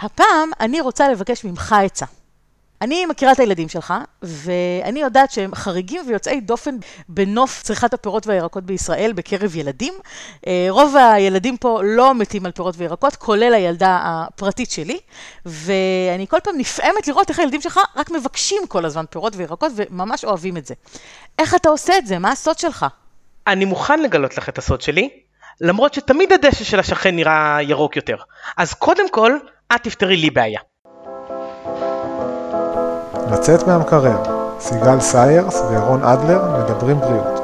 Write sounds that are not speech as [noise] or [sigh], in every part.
הפעם אני רוצה לבקש ממך עצה. אני מכירה את הילדים שלך, ואני יודעת שהם חריגים ויוצאי דופן בנוף צריכת הפירות והירקות בישראל בקרב ילדים. אה, רוב הילדים פה לא מתים על פירות וירקות, כולל הילדה הפרטית שלי, ואני כל פעם נפעמת לראות איך הילדים שלך רק מבקשים כל הזמן פירות וירקות וממש אוהבים את זה. איך אתה עושה את זה? מה הסוד שלך? אני מוכן לגלות לך את הסוד שלי, למרות שתמיד הדשא של השכן נראה ירוק יותר. אז קודם כל, את תפתרי לי בעיה. לצאת מהמקרר, סיגל סיירס ורון אדלר מדברים בריאות.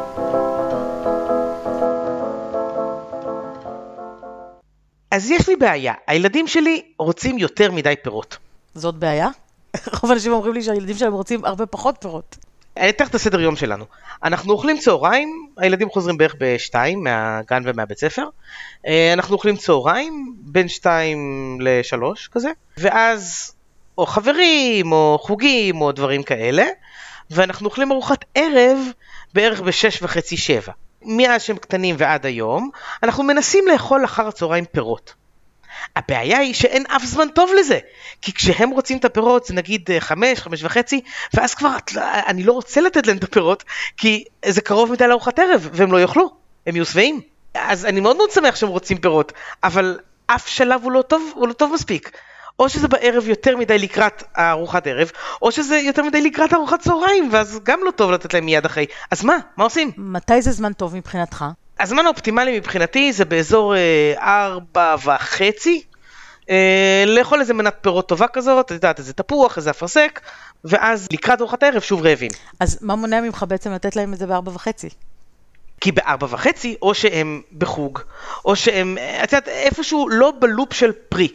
אז יש לי בעיה, הילדים שלי רוצים יותר מדי פירות. זאת בעיה? [laughs] רוב האנשים אומרים לי שהילדים שלהם רוצים הרבה פחות פירות. אני אתן לך את הסדר יום שלנו. אנחנו אוכלים צהריים, הילדים חוזרים בערך בשתיים מהגן ומהבית ספר. אה, אנחנו אוכלים צהריים בין שתיים לשלוש כזה, ואז או חברים, או חוגים, או דברים כאלה, ואנחנו אוכלים ארוחת ערב בערך בשש וחצי שבע. מאז שהם קטנים ועד היום, אנחנו מנסים לאכול אחר הצהריים פירות. הבעיה היא שאין אף זמן טוב לזה, כי כשהם רוצים את הפירות זה נגיד אה, חמש, חמש וחצי, ואז כבר לא, אני לא רוצה לתת להם את הפירות, כי זה קרוב מדי לארוחת ערב, והם לא יאכלו, הם יהיו שבעים. אז אני מאוד מאוד שמח שהם רוצים פירות, אבל אף שלב הוא לא טוב, הוא לא טוב מספיק. או שזה בערב יותר מדי לקראת הארוחת ערב, או שזה יותר מדי לקראת ארוחת צהריים, ואז גם לא טוב לתת להם מיד אחרי. אז מה? מה עושים? מתי זה זמן טוב מבחינתך? הזמן האופטימלי מבחינתי זה באזור אה, ארבע וחצי. אה, לאכול איזה מנת פירות טובה כזאת, את יודעת, איזה תפוח, איזה אפרסק, ואז לקראת ארוחת הערב שוב רעבים. אז מה מונע ממך בעצם לתת להם את זה בארבע וחצי? כי בארבע וחצי, או שהם בחוג, או שהם, את יודעת, איפשהו לא בלופ של פרי.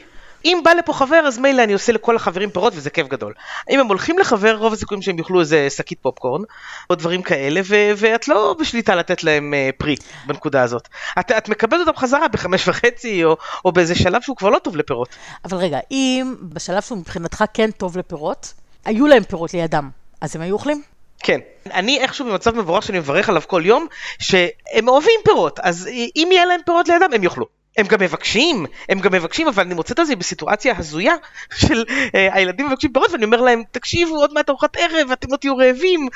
אם בא לפה חבר, אז מילא אני עושה לכל החברים פירות וזה כיף גדול. אם הם הולכים לחבר, רוב הסיכויים שהם יאכלו איזה שקית פופקורן, או דברים כאלה, ו- ואת לא בשליטה לתת להם uh, פרי בנקודה הזאת. את, את מקבלת אותם חזרה בחמש וחצי, או, או באיזה שלב שהוא כבר לא טוב לפירות. אבל רגע, אם בשלב שהוא מבחינתך כן טוב לפירות, היו להם פירות לידם, אז הם היו אוכלים? כן. אני איכשהו במצב מבורך שאני מברך עליו כל יום, שהם אוהבים פירות, אז אם יהיה להם פירות לידם, הם יאכלו. הם גם מבקשים, הם גם מבקשים, אבל אני מוצא את זה בסיטואציה הזויה של אה, הילדים מבקשים פירות, ואני אומר להם, תקשיבו, עוד מעט ארוחת ערב, אתם לא תהיו רעבים,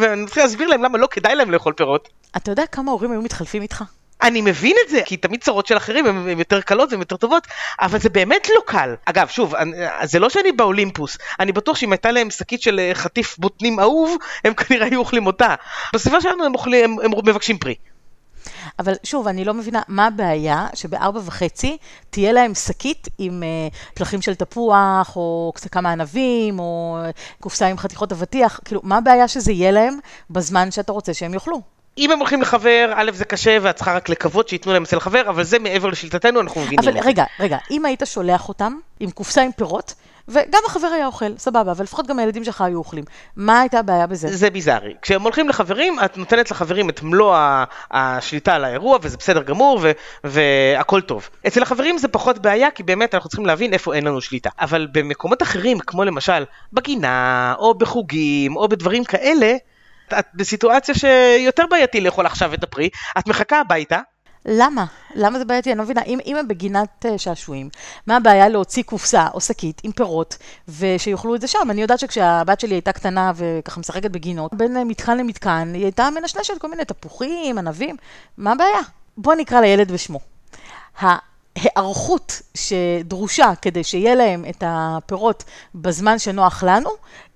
ואני מתחיל להסביר להם למה לא כדאי להם לאכול פירות. אתה יודע כמה הורים היו מתחלפים איתך? אני מבין את זה, כי תמיד צרות של אחרים הן יותר קלות והן יותר טובות, אבל זה באמת לא קל. אגב, שוב, אני, זה לא שאני באולימפוס, אני בטוח שאם הייתה להם שקית של אה, חטיף בוטנים אהוב, הם כנראה היו אוכלים אותה. בסביבה שלנו הם, אוכלים, הם, הם מבקשים פרי. אבל שוב, אני לא מבינה מה הבעיה שבארבע וחצי תהיה להם שקית עם uh, פלחים של תפוח, או כמה ענבים, או קופסה עם חתיכות אבטיח, כאילו, מה הבעיה שזה יהיה להם בזמן שאתה רוצה שהם יאכלו? אם הם הולכים לחבר, א' זה קשה ואת צריכה רק לקוות שייתנו להם אצל חבר, אבל זה מעבר לשליטתנו, אנחנו מבינים אבל רגע, רגע, אם היית שולח אותם עם קופסה עם פירות, וגם החבר היה אוכל, סבבה, אבל לפחות גם הילדים שלך היו אוכלים. מה הייתה הבעיה בזה? זה ביזארי. כשהם הולכים לחברים, את נותנת לחברים את מלוא השליטה על האירוע, וזה בסדר גמור, ו- והכל טוב. אצל החברים זה פחות בעיה, כי באמת אנחנו צריכים להבין איפה אין לנו שליטה. אבל במקומות אחרים, כמו למשל בגינה, או בחוגים, או בדברים כאלה, את בסיטואציה שיותר בעייתי לאכול עכשיו את הפרי, את מחכה הביתה, למה? למה זה בעייתי? אני לא מבינה. אם, אם הם בגינת אה, שעשועים, מה הבעיה להוציא קופסה או שקית עם פירות ושיאכלו את זה שם? אני יודעת שכשהבת שלי הייתה קטנה וככה משחקת בגינות, בין אה, מתקן למתקן, היא הייתה מנשנשת כל מיני תפוחים, ענבים, מה הבעיה? בוא נקרא לילד בשמו. ההיערכות שדרושה כדי שיהיה להם את הפירות בזמן שנוח לנו,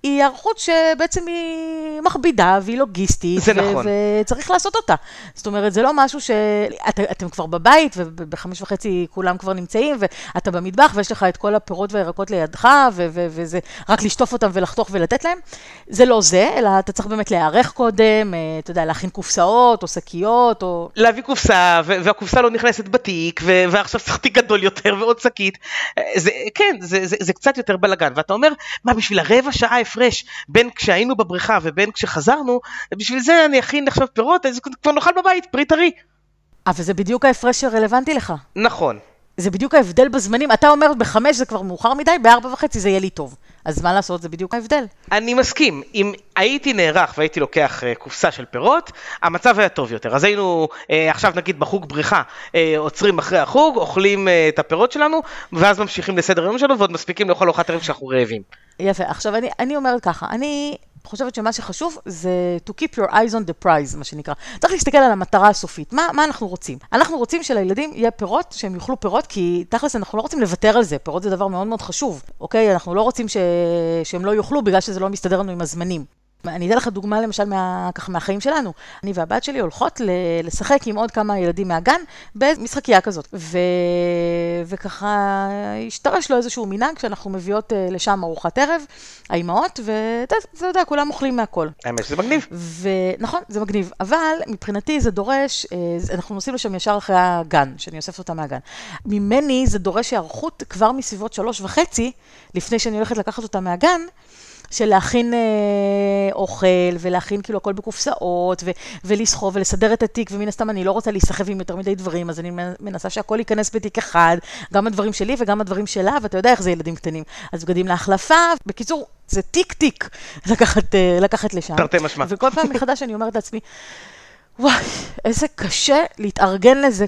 היא היערכות שבעצם היא מכבידה והיא לוגיסטית. זה ו- נכון. וצריך לעשות אותה. זאת אומרת, זה לא משהו ש... את, אתם כבר בבית, ובחמש וחצי כולם כבר נמצאים, ואתה במטבח, ויש לך את כל הפירות והירקות לידך, ו- ו- וזה רק לשטוף אותם ולחתוך ולתת להם. זה לא זה, אלא אתה צריך באמת להיערך קודם, אה, אתה יודע, להכין קופסאות, או שקיות, או... להביא קופסה, והקופסה לא נכנסת בתיק, ו- ועכשיו צריך תיק גדול יותר ועוד שקית. אה, זה, כן, זה, זה, זה קצת יותר בלאגן. ואתה אומר, מה, בשביל הרבע שעה ההפרש בין כשהיינו בבריכה ובין כשחזרנו, בשביל זה אני אכין עכשיו פירות, אז כבר נאכל בבית, פרי טרי. אבל זה בדיוק ההפרש שרלוונטי לך. נכון. זה בדיוק ההבדל בזמנים. אתה אומר בחמש זה כבר מאוחר מדי, בארבע וחצי זה יהיה לי טוב. אז מה לעשות, זה בדיוק ההבדל. אני מסכים, אם הייתי נערך והייתי לוקח אה, קופסה של פירות, המצב היה טוב יותר. אז היינו אה, עכשיו נגיד בחוג בריחה, אה, עוצרים אחרי החוג, אוכלים אה, את הפירות שלנו, ואז ממשיכים לסדר היום שלנו, ועוד מספיקים לאכול ארוחת ערב שאנחנו רעבים. יפה, עכשיו אני, אני אומרת ככה, אני חושבת שמה שחשוב זה to keep your eyes on the prize, מה שנקרא. צריך להסתכל על המטרה הסופית, מה, מה אנחנו רוצים? אנחנו רוצים שלילדים יהיה פירות, שהם יאכלו פירות, כי תכלס אנחנו לא רוצים לוותר על זה, פירות זה דבר מאוד מאוד חשוב, אוקיי? אנחנו לא רוצים ש... שהם לא יאכלו בגלל שזה לא מסתדר לנו עם הזמנים. אני אתן לך דוגמה למשל מה, ככה מהחיים שלנו. אני והבת שלי הולכות לשחק עם עוד כמה ילדים מהגן במשחקייה כזאת. ו, וככה השתרש לו איזשהו מנהג שאנחנו מביאות uh, לשם ארוחת ערב, האימהות, ואתה יודע, כולם אוכלים מהכל. האמת שזה מגניב. ונכון, זה מגניב, אבל מבחינתי זה דורש, uh, אנחנו נוסעים לשם ישר אחרי הגן, שאני אוספת אותה מהגן. ממני זה דורש היערכות כבר מסביבות שלוש וחצי, לפני שאני הולכת לקחת אותה מהגן. של להכין אה, אוכל, ולהכין כאילו הכל בקופסאות, ו- ולסחוב ולסדר את התיק, ומן הסתם אני לא רוצה להיסחב עם יותר מדי דברים, אז אני מנסה שהכל ייכנס בתיק אחד, גם הדברים שלי וגם הדברים שלה, ואתה יודע איך זה ילדים קטנים. אז בגדים להחלפה, בקיצור, זה טיק [laughs] לקחת, אה, לקחת לשם. תרתי משמע. וכל פעם [laughs] מחדש אני אומרת לעצמי, וואי, איזה קשה להתארגן לזה.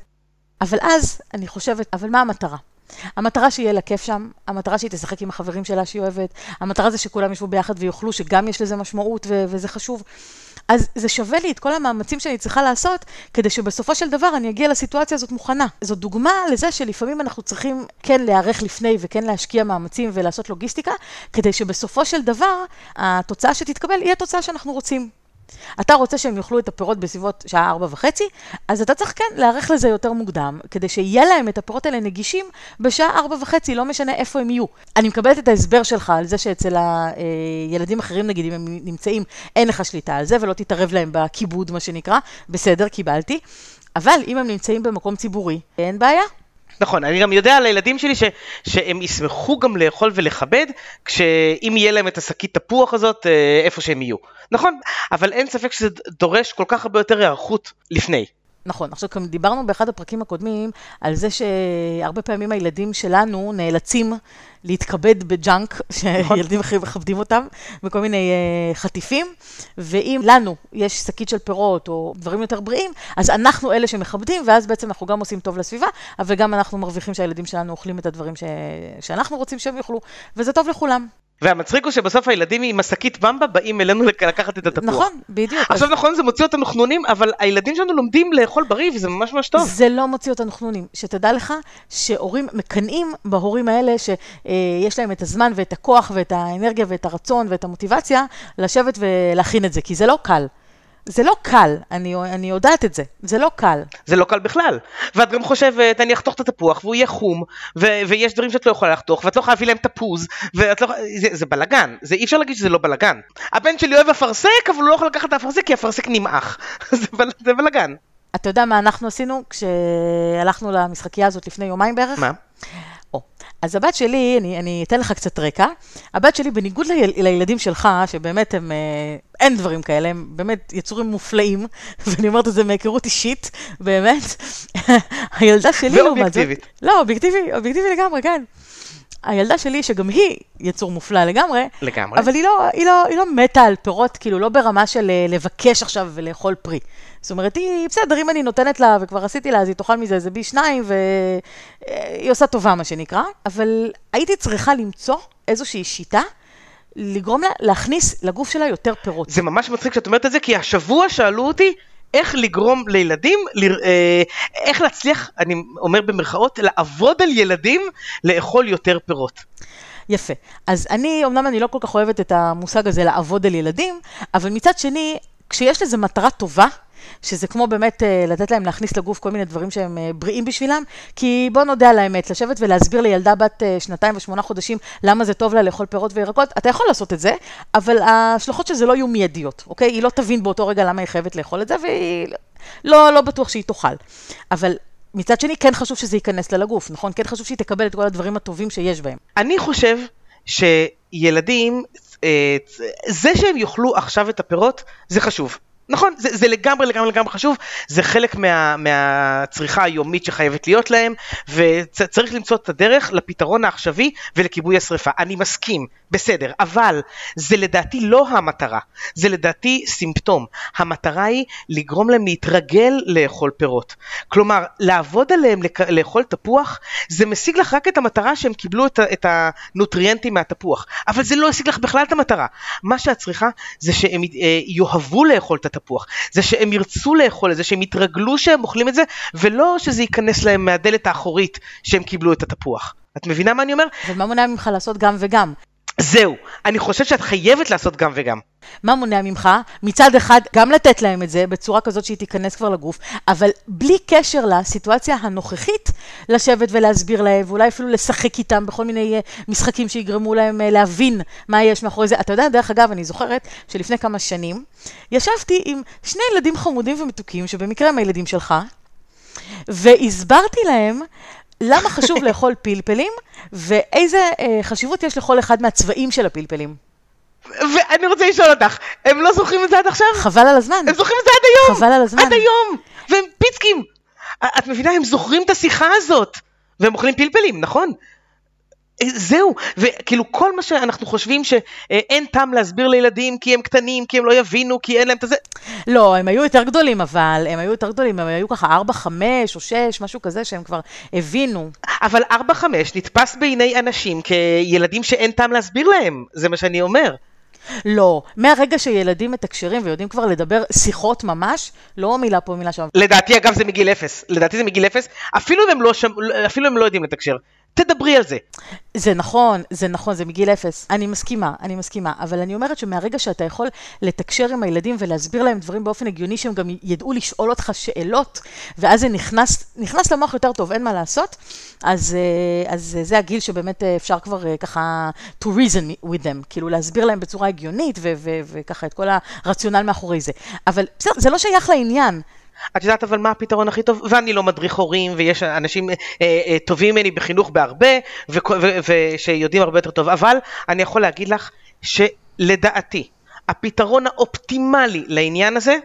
אבל אז אני חושבת, אבל מה המטרה? המטרה שיהיה לה כיף שם, המטרה שהיא תשחק עם החברים שלה שהיא אוהבת, המטרה זה שכולם ישבו ביחד ויאכלו, שגם יש לזה משמעות ו- וזה חשוב. אז זה שווה לי את כל המאמצים שאני צריכה לעשות, כדי שבסופו של דבר אני אגיע לסיטואציה הזאת מוכנה. זו דוגמה לזה שלפעמים אנחנו צריכים כן להיערך לפני וכן להשקיע מאמצים ולעשות לוגיסטיקה, כדי שבסופו של דבר התוצאה שתתקבל היא התוצאה שאנחנו רוצים. אתה רוצה שהם יאכלו את הפירות בסביבות שעה ארבע וחצי, אז אתה צריך כן להיערך לזה יותר מוקדם, כדי שיהיה להם את הפירות האלה נגישים בשעה ארבע וחצי, לא משנה איפה הם יהיו. אני מקבלת את ההסבר שלך על זה שאצל הילדים אחרים, נגיד, אם הם נמצאים, אין לך שליטה על זה, ולא תתערב להם בכיבוד, מה שנקרא. בסדר, קיבלתי. אבל אם הם נמצאים במקום ציבורי, אין בעיה. נכון, אני גם יודע על הילדים שלי ש, שהם ישמחו גם לאכול ולכבד, כשאם יהיה להם את השקית תפוח הזאת, אה, איפה שהם יהיו. נכון, אבל אין ספק שזה דורש כל כך הרבה יותר היערכות לפני. נכון. עכשיו, גם דיברנו באחד הפרקים הקודמים על זה שהרבה פעמים הילדים שלנו נאלצים להתכבד בג'אנק, [laughs] נכון. שילדים אחרים מכבדים אותם, בכל מיני אה, חטיפים, ואם לנו יש שקית של פירות או דברים יותר בריאים, אז אנחנו אלה שמכבדים, ואז בעצם אנחנו גם עושים טוב לסביבה, אבל גם אנחנו מרוויחים שהילדים שלנו אוכלים את הדברים ש... שאנחנו רוצים שהם יאכלו, וזה טוב לכולם. והמצחיק הוא שבסוף הילדים עם השקית במבה באים אלינו לקחת את התפוח. נכון, בדיוק. עכשיו אז... נכון, זה מוציא אותנו חנונים, אבל הילדים שלנו לומדים לאכול בריא וזה ממש ממש טוב. זה לא מוציא אותנו חנונים. שתדע לך שהורים מקנאים בהורים האלה שיש להם את הזמן ואת הכוח ואת האנרגיה ואת הרצון ואת המוטיבציה לשבת ולהכין את זה, כי זה לא קל. זה לא קל, אני, אני יודעת את זה, זה לא קל. זה לא קל בכלל. ואת גם חושבת, אני אחתוך את התפוח והוא יהיה חום, ו- ויש דברים שאת לא יכולה לחתוך, ואת לא יכולה להביא להם תפוז, ואת לא זה, זה בלאגן, זה אי אפשר להגיד שזה לא בלאגן. הבן שלי אוהב אפרסק, אבל הוא לא יכול לקחת את האפרסק כי האפרסק נמעך. [laughs] זה, בל, זה בלאגן. אתה יודע מה אנחנו עשינו כשהלכנו למשחקייה הזאת לפני יומיים בערך? מה? אז הבת שלי, אני, אני אתן לך קצת רקע, הבת שלי, בניגוד ליל, לילדים שלך, שבאמת הם, אה, אין דברים כאלה, הם באמת יצורים מופלאים, [laughs] ואני אומרת את זה מהיכרות אישית, באמת, [laughs] הילדה שלי, ואובייקטיבית. לא, אובייקטיבי, אובייקטיבי לגמרי, כן. הילדה שלי, שגם היא יצור מופלא לגמרי, לגמרי. אבל היא לא, היא, לא, היא לא מתה על פירות, כאילו לא ברמה של אה, לבקש עכשיו ולאכול פרי. זאת אומרת, היא בסדר, אם אני נותנת לה, וכבר עשיתי לה, אז היא תאכל מזה איזה בי שניים, והיא עושה טובה, מה שנקרא, אבל הייתי צריכה למצוא איזושהי שיטה. לגרום לה להכניס לגוף שלה יותר פירות. זה ממש מצחיק שאת אומרת את זה, כי השבוע שאלו אותי איך לגרום לילדים, אה, איך להצליח, אני אומר במרכאות, לעבוד על ילדים לאכול יותר פירות. יפה. אז אני, אמנם אני לא כל כך אוהבת את המושג הזה לעבוד על ילדים, אבל מצד שני, כשיש לזה מטרה טובה, שזה כמו באמת אה, לתת להם להכניס לגוף כל מיני דברים שהם אה, בריאים בשבילם, כי בוא נודה על האמת, לשבת ולהסביר לילדה בת אה, שנתיים ושמונה חודשים למה זה טוב לה לאכול פירות וירקות, אתה יכול לעשות את זה, אבל ההשלכות של זה לא יהיו מיידיות, אוקיי? היא לא תבין באותו רגע למה היא חייבת לאכול את זה, והיא לא, לא בטוח שהיא תאכל. אבל מצד שני, כן חשוב שזה ייכנס לה לגוף, נכון? כן חשוב שהיא תקבל את כל הדברים הטובים שיש בהם. אני חושב שילדים, זה שהם יאכלו עכשיו את הפירות, זה חשוב. נכון, זה, זה לגמרי לגמרי לגמרי חשוב, זה חלק מה, מהצריכה היומית שחייבת להיות להם, וצריך למצוא את הדרך לפתרון העכשווי ולכיבוי השרפה. אני מסכים, בסדר, אבל זה לדעתי לא המטרה, זה לדעתי סימפטום. המטרה היא לגרום להם להתרגל לאכול פירות. כלומר, לעבוד עליהם לאכול תפוח, זה משיג לך רק את המטרה שהם קיבלו את, את הנוטריאנטים מהתפוח, אבל זה לא השיג לך בכלל את המטרה. מה שאת צריכה זה שהם אה, יאהבו לאכול את התפוח, זה שהם ירצו לאכול את זה, שהם יתרגלו שהם אוכלים את זה, ולא שזה ייכנס להם מהדלת האחורית שהם קיבלו את התפוח. את מבינה מה אני אומר? ומה מונע ממך לעשות גם וגם? זהו, אני חושב שאת חייבת לעשות גם וגם. מה מונע ממך? מצד אחד, גם לתת להם את זה בצורה כזאת שהיא תיכנס כבר לגוף, אבל בלי קשר לסיטואציה הנוכחית, לשבת ולהסביר להם, ואולי אפילו לשחק איתם בכל מיני אה, משחקים שיגרמו להם אה, להבין מה יש מאחורי זה. אתה יודע, דרך אגב, אני זוכרת שלפני כמה שנים, ישבתי עם שני ילדים חמודים ומתוקים, שבמקרה הם הילדים שלך, והסברתי להם למה חשוב לאכול פלפלים, ואיזה אה, חשיבות יש לכל אחד מהצבעים של הפלפלים. ואני רוצה לשאול אותך, הם לא זוכרים את זה עד עכשיו? חבל על הזמן. הם זוכרים את זה עד היום! חבל על הזמן. עד היום! והם פיצקים! את מבינה, הם זוכרים את השיחה הזאת! והם אוכלים פלפלים, נכון? זהו, וכאילו כל מה שאנחנו חושבים שאין טעם להסביר לילדים כי הם קטנים, כי הם לא יבינו, כי אין להם את זה. לא, הם היו יותר גדולים, אבל הם היו יותר גדולים, הם היו ככה 4, 5 או 6, משהו כזה שהם כבר הבינו. אבל 4, 5 נתפס בעיני אנשים כילדים שאין טעם להסביר להם, זה מה שאני אומר. לא, מהרגע שילדים מתקשרים ויודעים כבר לדבר שיחות ממש, לא מילה פה מילה שם. לדעתי אגב זה מגיל אפס, לדעתי זה מגיל אפס, אפילו אם הם לא, שם, אפילו הם לא יודעים לתקשר. תדברי על זה. זה נכון, זה נכון, זה מגיל אפס. אני מסכימה, אני מסכימה. אבל אני אומרת שמהרגע שאתה יכול לתקשר עם הילדים ולהסביר להם דברים באופן הגיוני, שהם גם ידעו לשאול אותך שאלות, ואז זה נכנס, נכנס למוח יותר טוב, אין מה לעשות, אז, אה, אז זה הגיל שבאמת אה, אפשר כבר אה, ככה to reason with them, כאילו להסביר להם בצורה הגיונית, וככה את כל הרציונל מאחורי זה. אבל בסדר, זה לא שייך לעניין. את יודעת אבל מה הפתרון הכי טוב? ואני לא מדריך הורים, ויש אנשים אה, אה, טובים ממני בחינוך בהרבה, ושיודעים הרבה יותר טוב, אבל אני יכול להגיד לך שלדעתי, הפתרון האופטימלי לעניין הזה,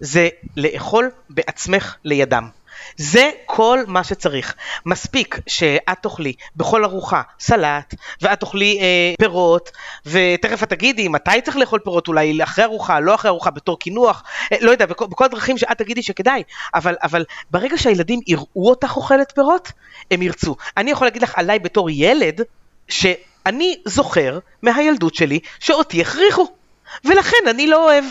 זה לאכול בעצמך לידם. זה כל מה שצריך. מספיק שאת תאכלי בכל ארוחה סלט, ואת תאכלי אה, פירות, ותכף את תגידי מתי צריך לאכול פירות, אולי אחרי ארוחה, לא אחרי ארוחה, בתור קינוח, אה, לא יודע, בכל, בכל הדרכים שאת תגידי שכדאי, אבל, אבל ברגע שהילדים יראו אותך אוכלת פירות, הם ירצו. אני יכול להגיד לך עליי בתור ילד, שאני זוכר מהילדות שלי שאותי הכריחו, ולכן אני לא אוהב.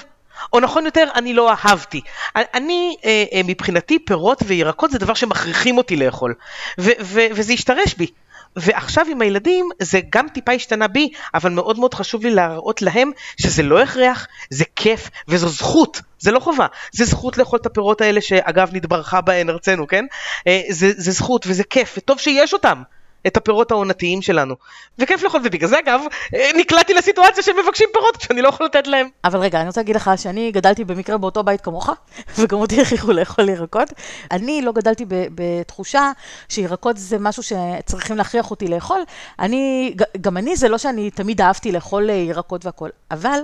או נכון יותר, אני לא אהבתי. אני, אה, אה, מבחינתי, פירות וירקות זה דבר שמכריחים אותי לאכול, וזה השתרש בי. ועכשיו עם הילדים זה גם טיפה השתנה בי, אבל מאוד מאוד חשוב לי להראות להם שזה לא הכרח, זה כיף וזו זכות, זה לא חובה, זה זכות לאכול את הפירות האלה שאגב נתברכה בהן ארצנו, כן? אה, זה, זה זכות וזה כיף וטוב שיש אותם. את הפירות העונתיים שלנו. וכיף לאכול, ובגלל זה אגב, אה, נקלעתי לסיטואציה שהם מבקשים פירות שאני לא יכול לתת להם. אבל רגע, אני רוצה להגיד לך שאני גדלתי במקרה באותו בית כמוך, [laughs] וגם אותי הכריחו לאכול ירקות. אני לא גדלתי בתחושה שירקות זה משהו שצריכים להכריח אותי לאכול. אני, גם אני, זה לא שאני תמיד אהבתי לאכול אה, ירקות והכול, אבל...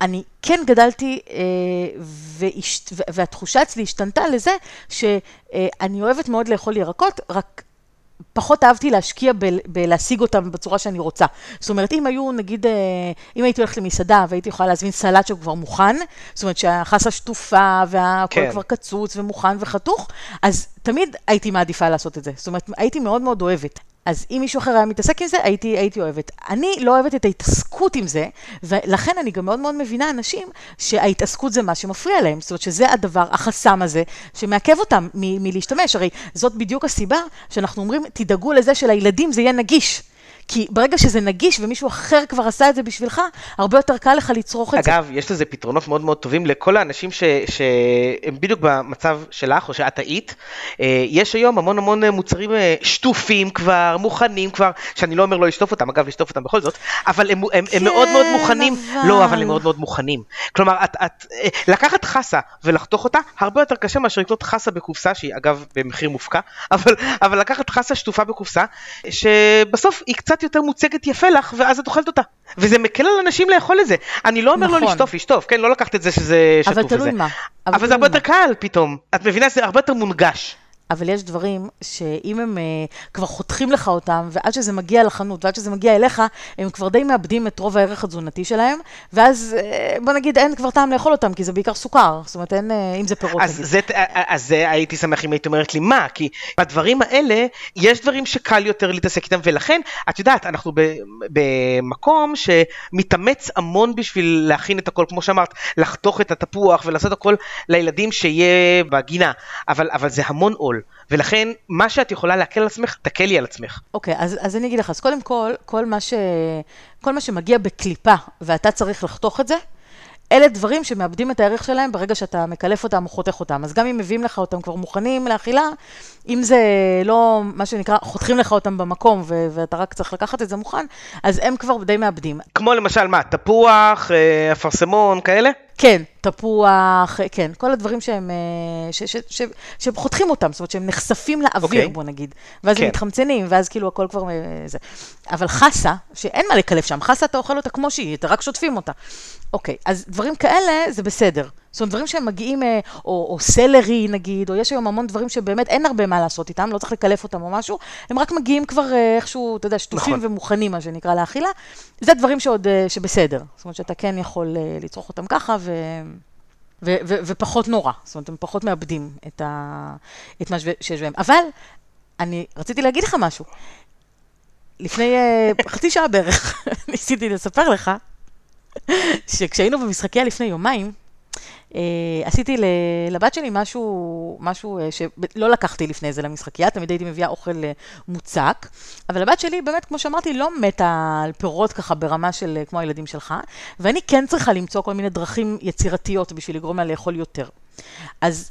אני כן גדלתי, אה, והשת, והתחושה אצלי השתנתה לזה שאני אוהבת מאוד לאכול ירקות, רק פחות אהבתי להשקיע בלהשיג אותם בצורה שאני רוצה. זאת אומרת, אם היו, נגיד, אה, אם הייתי הולכת למסעדה והייתי יכולה להזמין סלט שהוא כבר מוכן, זאת אומרת שהחסה שטופה והכל כן. כבר קצוץ ומוכן וחתוך, אז תמיד הייתי מעדיפה לעשות את זה. זאת אומרת, הייתי מאוד מאוד אוהבת. אז אם מישהו אחר היה מתעסק עם זה, הייתי, הייתי אוהבת. אני לא אוהבת את ההתעסקות עם זה, ולכן אני גם מאוד מאוד מבינה אנשים שההתעסקות זה מה שמפריע להם. זאת אומרת שזה הדבר, החסם הזה, שמעכב אותם מלהשתמש. הרי זאת בדיוק הסיבה שאנחנו אומרים, תדאגו לזה שלילדים זה יהיה נגיש. כי ברגע שזה נגיש ומישהו אחר כבר עשה את זה בשבילך, הרבה יותר קל לך לצרוך את זה. אגב, יש לזה פתרונות מאוד מאוד טובים לכל האנשים ש, שהם בדיוק במצב שלך או שאת היית. אה, יש היום המון המון מוצרים אה, שטופים כבר, מוכנים כבר, שאני לא אומר לא לשטוף אותם, אגב, לשטוף אותם בכל זאת, אבל הם, הם, כן, הם מאוד מאוד מוכנים. אבל... לא, אבל הם מאוד מאוד מוכנים. כלומר, את, את, אה, לקחת חסה ולחתוך אותה, הרבה יותר קשה מאשר לקנות חסה בקופסה, שהיא אגב במחיר מופקע, אבל, אבל לקחת חסה שטופה בקופסה, שבסוף היא קצת... קצת יותר מוצגת יפה לך, ואז את אוכלת אותה. וזה מקל על אנשים לאכול את זה. אני לא אומר נכון. לא לשטוף, לשטוף, כן, לא לקחת את זה שזה שטוף אבל. תלוי מה. אבל זה תלוי הרבה. יותר קל פתאום. את מבינה? זה הרבה יותר מונגש. אבל יש דברים שאם הם uh, כבר חותכים לך אותם, ועד שזה מגיע לחנות, ועד שזה מגיע אליך, הם כבר די מאבדים את רוב הערך התזונתי שלהם, ואז uh, בוא נגיד אין כבר טעם לאכול אותם, כי זה בעיקר סוכר. זאת אומרת, אין, uh, אם זה פירות אז נגיד. זה, אז זה הייתי שמח אם היית אומרת לי מה, כי בדברים האלה יש דברים שקל יותר להתעסק איתם, ולכן, את יודעת, אנחנו ב, במקום שמתאמץ המון בשביל להכין את הכל, כמו שאמרת, לחתוך את התפוח ולעשות הכל לילדים שיהיה בגינה, אבל, אבל זה המון עול, ולכן מה שאת יכולה להקל על עצמך, תקלי על עצמך. אוקיי, אז, אז אני אגיד לך, אז קודם כל, כל מה, ש, כל מה שמגיע בקליפה ואתה צריך לחתוך את זה, אלה דברים שמאבדים את הערך שלהם ברגע שאתה מקלף אותם או חותך אותם. אז גם אם מביאים לך אותם כבר מוכנים לאכילה, אם זה לא, מה שנקרא, חותכים לך אותם במקום ו- ואתה רק צריך לקחת את זה מוכן, אז הם כבר די מאבדים. כמו למשל מה, תפוח, אה, אפרסמון, כאלה? כן, תפוח, כן, כל הדברים שהם, אה, ש, ש, ש, שהם חותכים אותם, זאת אומרת שהם נחשפים לאוויר, אוקיי. okay. בוא נגיד, ואז כן. הם מתחמצנים, ואז כאילו הכל כבר אה, זה. אבל חסה, שאין מה לקלף שם, חסה אתה אוכל אותה כמו שהיא, אתה רק שוטפים אותה. אוקיי, אז דברים כאלה זה בסדר. זאת אומרת, דברים שהם מגיעים, אה, או, או סלרי נגיד, או יש היום המון דברים שבאמת אין הרבה מה לעשות איתם, לא צריך לקלף אותם או משהו, הם רק מגיעים כבר אה, איכשהו, אתה יודע, שטופים נכון. ומוכנים, מה שנקרא, לאכילה. זה דברים שעוד, אה, שבסדר. זאת אומרת שאתה כן יכול לצרוך אותם ככה, ו... ו- ו- ופחות נורא, זאת אומרת, הם פחות מאבדים את, ה- את מה שיש בהם. אבל, אני רציתי להגיד לך משהו. לפני [laughs] חצי שעה בערך, [laughs] ניסיתי לספר לך, שכשהיינו במשחקיה לפני יומיים, עשיתי ל- לבת שלי משהו, משהו אה, שלא לקחתי לפני זה למשחקיה, תמיד הייתי מביאה אוכל אה, מוצק, אבל הבת שלי באמת, כמו שאמרתי, לא מתה על פירות ככה ברמה של אה, כמו הילדים שלך, ואני כן צריכה למצוא כל מיני דרכים יצירתיות בשביל לגרום לה לאכול יותר. אז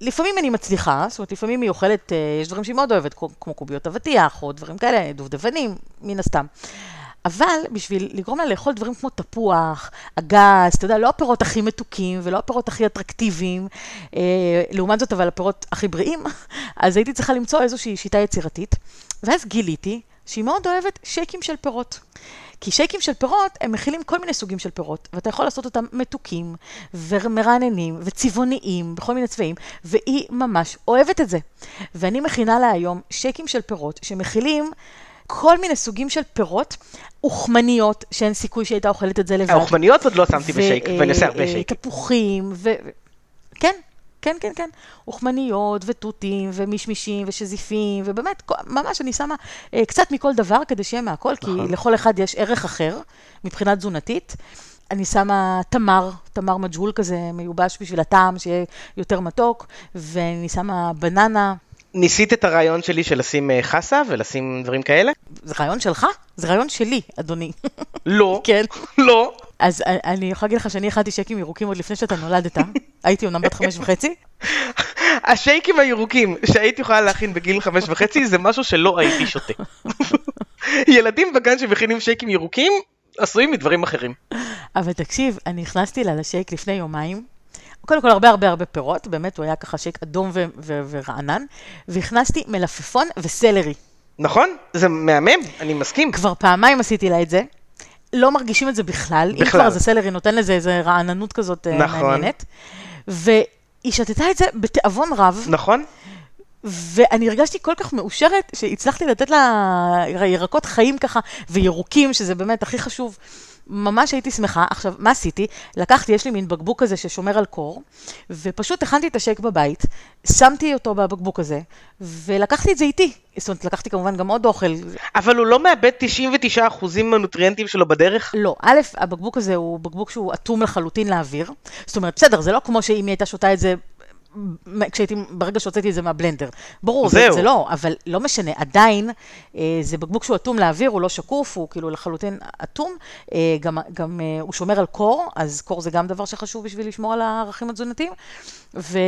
לפעמים אני מצליחה, זאת אומרת, לפעמים היא אוכלת, אה, יש דברים שהיא מאוד אוהבת, כמו קוביות אבטיח, או דברים כאלה, דובדבנים, מן הסתם. אבל בשביל לגרום לה לאכול דברים כמו תפוח, אגס, אתה יודע, לא הפירות הכי מתוקים ולא הפירות הכי אטרקטיביים, אה, לעומת זאת אבל הפירות הכי בריאים, [laughs] אז הייתי צריכה למצוא איזושהי שיטה יצירתית, ואז גיליתי שהיא מאוד אוהבת שייקים של פירות. כי שייקים של פירות, הם מכילים כל מיני סוגים של פירות, ואתה יכול לעשות אותם מתוקים, ומרעננים, וצבעוניים, בכל מיני צבעים, והיא ממש אוהבת את זה. ואני מכינה לה היום שייקים של פירות, שמכילים כל מיני סוגים של פירות, אוכמניות, שאין סיכוי שהייתה אוכלת את זה לבד. האוכמניות עוד לא שמתי בשייק, ואני עושה הרבה אה, שייק. תפוחים, ו... כן, כן, כן, כן. אוכמניות ותותים ומישמישים ושזיפים, ובאמת, ממש אני שמה אה, קצת מכל דבר כדי שיהיה מהכל, כי. לכל אחד יש ערך אחר מבחינה תזונתית. אני שמה תמר, תמר מג'הול כזה מיובש בשביל הטעם, שיהיה יותר מתוק, ואני שמה בננה. ניסית את הרעיון שלי של לשים אה, חסה ולשים דברים כאלה? זה רעיון שלך? זה רעיון שלי, אדוני. לא. [laughs] כן. [laughs] לא. אז אני- יכולה להגיד לך שאני הכנתי שקים ירוקים עוד לפני שאתה נולדת. [laughs] הייתי אומנם בת חמש וחצי, השייקים הירוקים שהייתי יכולה להכין בגיל חמש וחצי זה משהו שלא הייתי שותה. ילדים בגן שמכינים שייקים ירוקים עשויים מדברים אחרים. אבל תקשיב, אני נכנסתי לה לשייק לפני יומיים. קודם כל הרבה הרבה הרבה פירות, באמת הוא היה ככה שייק אדום ו- ו- ורענן, והכנסתי מלפפון וסלרי. נכון? זה מהמם, אני מסכים. כבר פעמיים עשיתי לה את זה. לא מרגישים את זה בכלל. אם בכלל. כבר זה סלרי נותן לזה איזה רעננות כזאת אה, נכון. מעניינת. והיא שתתה את זה בתיאבון רב, נכון? ואני הרגשתי כל כך מאושרת שהצלחתי לתת לה ירקות חיים ככה, וירוקים, שזה באמת הכי חשוב. ממש הייתי שמחה. עכשיו, מה עשיתי? לקחתי, יש לי מין בקבוק כזה ששומר על קור, ופשוט הכנתי את השייק בבית, שמתי אותו בבקבוק הזה, ולקחתי את זה איתי. זאת אומרת, לקחתי כמובן גם עוד אוכל. אבל הוא לא מאבד 99% מהנוטריאנטים שלו בדרך? לא, א', הבקבוק הזה הוא בקבוק שהוא אטום לחלוטין לאוויר. זאת אומרת, בסדר, זה לא כמו שאם היא הייתה שותה את זה כשהייתי, ברגע שהוצאתי את זה מהבלנדר. ברור, זה. זה לא, אבל לא משנה, עדיין אה, זה בקבוק שהוא אטום לאוויר, הוא לא שקוף, הוא כאילו לחלוטין אטום. אה, גם, גם אה, הוא שומר על קור, אז קור זה גם דבר שחשוב בשביל לשמור על הערכים התזונתיים. ו...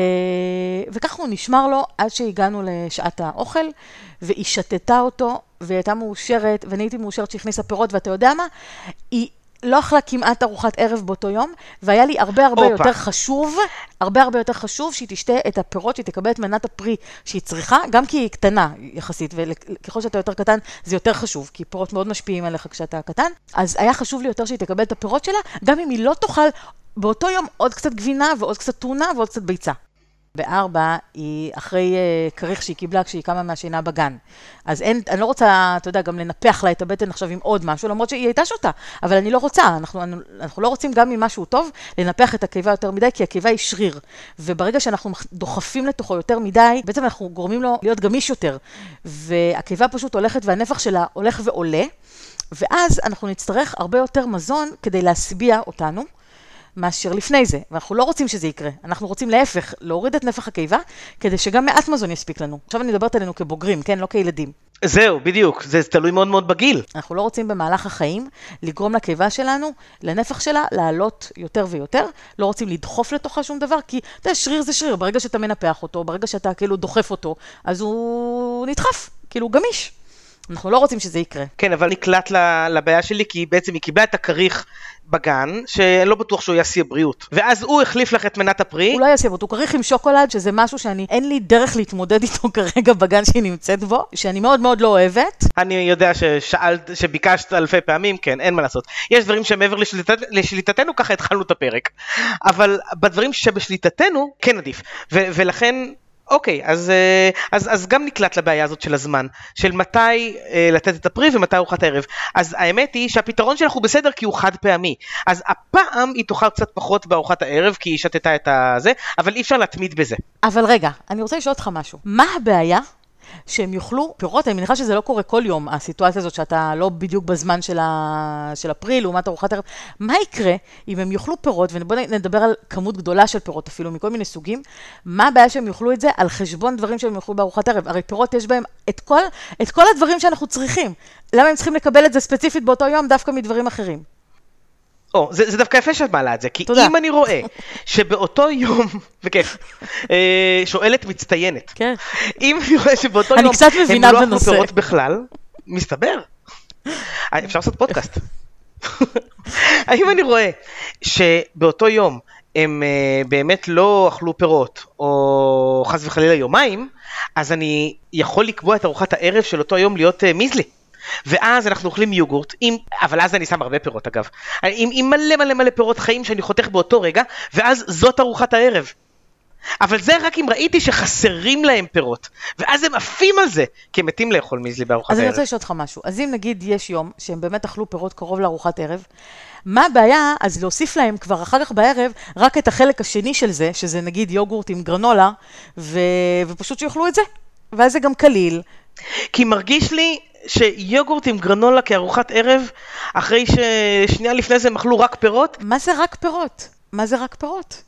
וככה הוא נשמר לו עד שהגענו לשעת האוכל, והיא שתתה אותו, והיא הייתה מאושרת, ואני הייתי מאושרת שהכניסה פירות, ואתה יודע מה? היא לא אכלה כמעט ארוחת ערב באותו יום, והיה לי הרבה הרבה הופה. יותר חשוב, הרבה הרבה יותר חשוב שהיא תשתה את הפירות, שהיא תקבל את מנת הפרי שהיא צריכה, גם כי היא קטנה יחסית, וככל שאתה יותר קטן זה יותר חשוב, כי פירות מאוד משפיעים עליך כשאתה קטן, אז היה חשוב לי יותר שהיא תקבל את הפירות שלה, גם אם היא לא תאכל באותו יום עוד קצת גבינה ועוד קצת טונה ועוד קצת ביצה. בארבע, היא אחרי uh, כריך שהיא קיבלה כשהיא קמה מהשינה בגן. אז אין, אני לא רוצה, אתה יודע, גם לנפח לה את הבטן עכשיו עם עוד משהו, למרות שהיא הייתה שותה, אבל אני לא רוצה, אנחנו, אנחנו לא רוצים גם ממשהו טוב לנפח את הקיבה יותר מדי, כי הקיבה היא שריר. וברגע שאנחנו דוחפים לתוכו יותר מדי, בעצם אנחנו גורמים לו להיות גמיש יותר. והקיבה פשוט הולכת והנפח שלה הולך ועולה, ואז אנחנו נצטרך הרבה יותר מזון כדי להשביע אותנו. מאשר לפני זה, ואנחנו לא רוצים שזה יקרה. אנחנו רוצים להפך, להוריד את נפח הקיבה, כדי שגם מעט מזון יספיק לנו. עכשיו אני מדברת עלינו כבוגרים, כן? לא כילדים. זהו, בדיוק, זה תלוי מאוד מאוד בגיל. אנחנו לא רוצים במהלך החיים לגרום לקיבה שלנו, לנפח שלה, לעלות יותר ויותר. לא רוצים לדחוף לתוכה שום דבר, כי אתה יודע, שריר זה שריר, ברגע שאתה מנפח אותו, ברגע שאתה כאילו דוחף אותו, אז הוא נדחף, כאילו גמיש. אנחנו לא רוצים שזה יקרה. כן, אבל נקלט לבעיה שלי, כי בעצם היא קיבלה את הכריך בגן, שלא בטוח שהוא יעשי בריאות. ואז הוא החליף לך את מנת הפרי. הוא לא יעשה אותו, הוא כריך עם שוקולד, שזה משהו שאני, אין לי דרך להתמודד איתו [laughs] כרגע בגן שהיא נמצאת בו, שאני מאוד מאוד לא אוהבת. אני יודע ששאלת, שביקשת אלפי פעמים, כן, אין מה לעשות. יש דברים שמעבר לשליטת, לשליטתנו, ככה התחלנו את הפרק. אבל בדברים שבשליטתנו, כן עדיף. ו- ולכן... אוקיי, אז, אה, אז, אז גם נקלט לבעיה הזאת של הזמן, של מתי אה, לתת את הפרי ומתי ארוחת הערב. אז האמת היא שהפתרון שלך הוא בסדר כי הוא חד פעמי. אז הפעם היא תאכל קצת פחות בארוחת הערב כי היא שתתה את הזה, אבל אי אפשר להתמיד בזה. אבל רגע, אני רוצה לשאול אותך משהו. מה הבעיה שהם יאכלו פירות? אני מניחה שזה לא קורה כל יום, הסיטואציה הזאת שאתה לא בדיוק בזמן של, ה... של הפרי לעומת ארוחת ערב. מה יקרה אם הם יאכלו פירות, ובואו נדבר על כמות גדולה של פירות אפילו, מכל מיני סוגים, מה הבעיה שהם יאכלו את זה על חשבון דברים שהם יאכלו בארוחת ערב? הרי פירות יש בהם את כל, את כל הדברים שאנחנו צריכים. למה הם צריכים לקבל את זה ספציפית באותו יום דווקא מדברים אחרים? או, זה, זה דווקא יפה שאת מעלה את זה, כי תודה. אם אני רואה שבאותו יום, [laughs] בכיף, אה, שואלת מצטיינת, כן. אם אני רואה שבאותו אני יום קצת מבינה הם לא אכלו. פירות בכלל, מסתבר. אה, אפשר לעשות פודקאסט. [laughs] האם אני רואה שבאותו יום הם אה, באמת לא אכלו פירות, או חס וחלילה יומיים, אז אני יכול לקבוע את ארוחת הערב של אותו יום להיות מיזלי. ואז אנחנו אוכלים יוגורט, עם, אבל אז אני שם הרבה פירות אגב, עם, עם מלא מלא מלא פירות חיים שאני חותך באותו רגע, ואז זאת ארוחת הערב. אבל זה רק אם ראיתי שחסרים להם פירות, ואז הם עפים על זה, כי הם מתים לאכול מיזלי בארוחת אז אני הערב. רוצה לשאול אותך משהו. אז אם נגיד יש יום שהם באמת אכלו פירות קרוב לארוחת ערב, מה הבעיה אז להוסיף להם כבר אחר כך בערב רק את החלק השני של זה, שזה נגיד יוגורט עם גרנולה, ו... ופשוט שיאכלו את זה. ואז זה גם קליל. כי מרגיש לי שיוגורט עם גרנולה כארוחת ערב, אחרי ששנייה לפני זה הם אכלו רק פירות, מה זה רק פירות? מה זה רק פירות?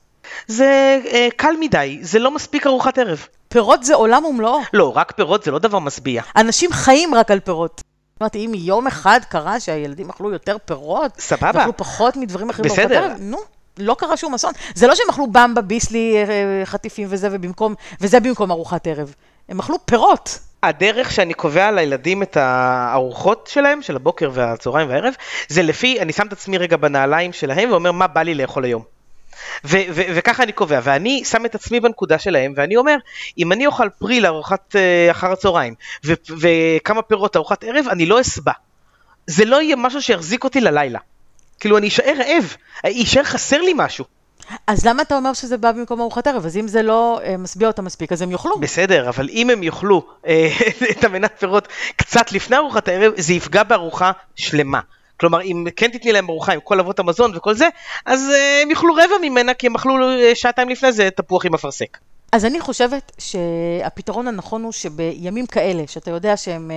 זה אה, קל מדי, זה לא מספיק ארוחת ערב. פירות זה עולם ומלואו. לא, רק פירות זה לא דבר משביע. אנשים חיים רק על פירות. אמרתי, אם יום אחד קרה שהילדים אכלו יותר פירות, סבבה. ואכלו פחות מדברים אחרים בסדר. בארוחת ערב, נו, לא קרה שום אסון. זה לא שהם אכלו במבה, ביסלי, אה, חטיפים וזה, ובמקום, וזה במקום ארוחת ערב. הם אכלו פירות. הדרך שאני קובע לילדים את הארוחות שלהם, של הבוקר והצהריים והערב, זה לפי, אני שם את עצמי רגע בנעליים שלהם ואומר מה בא לי לאכול היום. ו- ו- וככה אני קובע, ואני שם את עצמי בנקודה שלהם, ואני אומר, אם אני אוכל פרי לארוחת uh, אחר הצהריים, ו- וכמה פירות לארוחת ערב, אני לא אשבע. זה לא יהיה משהו שיחזיק אותי ללילה. כאילו, אני אשאר רעב, יישאר חסר לי משהו. אז למה אתה אומר שזה בא במקום ארוחת ערב? אז אם זה לא אה, משביע אותם מספיק, אז הם יאכלו. בסדר, אבל אם הם יאכלו אה, [laughs] את המנת פירות קצת לפני ארוחת הערב, זה יפגע בארוחה שלמה. כלומר, אם כן תתני להם ארוחה עם כל אבות המזון וכל זה, אז אה, הם יאכלו רבע ממנה, כי הם אכלו שעתיים לפני זה תפוח עם אפרסק. אז אני חושבת שהפתרון הנכון הוא שבימים כאלה, שאתה יודע שהם, אה,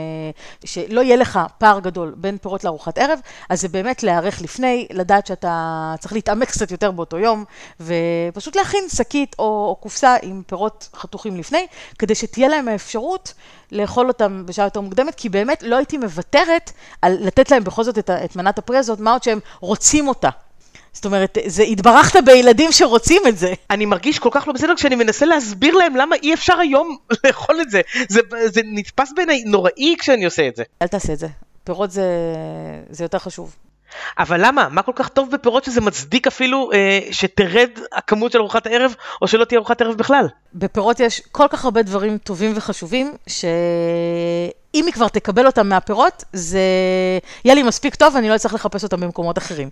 שלא יהיה לך פער גדול בין פירות לארוחת ערב, אז זה באמת להיערך לפני, לדעת שאתה צריך להתעמק קצת יותר באותו יום, ופשוט להכין שקית או, או קופסה עם פירות חתוכים לפני, כדי שתהיה להם האפשרות לאכול אותם בשעה יותר מוקדמת, כי באמת לא הייתי מוותרת על לתת להם בכל זאת את, את מנת הפרי הזאת, מה עוד שהם רוצים אותה. זאת אומרת, זה, התברכת בילדים שרוצים את זה. אני מרגיש כל כך לא בסדר כשאני מנסה להסביר להם למה אי אפשר היום [laughs] לאכול את זה. זה, זה נתפס בעיניי נוראי כשאני עושה את זה. אל תעשה את זה. פירות זה, זה יותר חשוב. אבל למה? מה כל כך טוב בפירות שזה מצדיק אפילו אה, שתרד הכמות של ארוחת הערב, או שלא תהיה ארוחת ערב בכלל? בפירות יש כל כך הרבה דברים טובים וחשובים, שאם היא כבר תקבל אותם מהפירות, זה יהיה לי מספיק טוב ואני לא אצטרך לחפש אותם במקומות אחרים.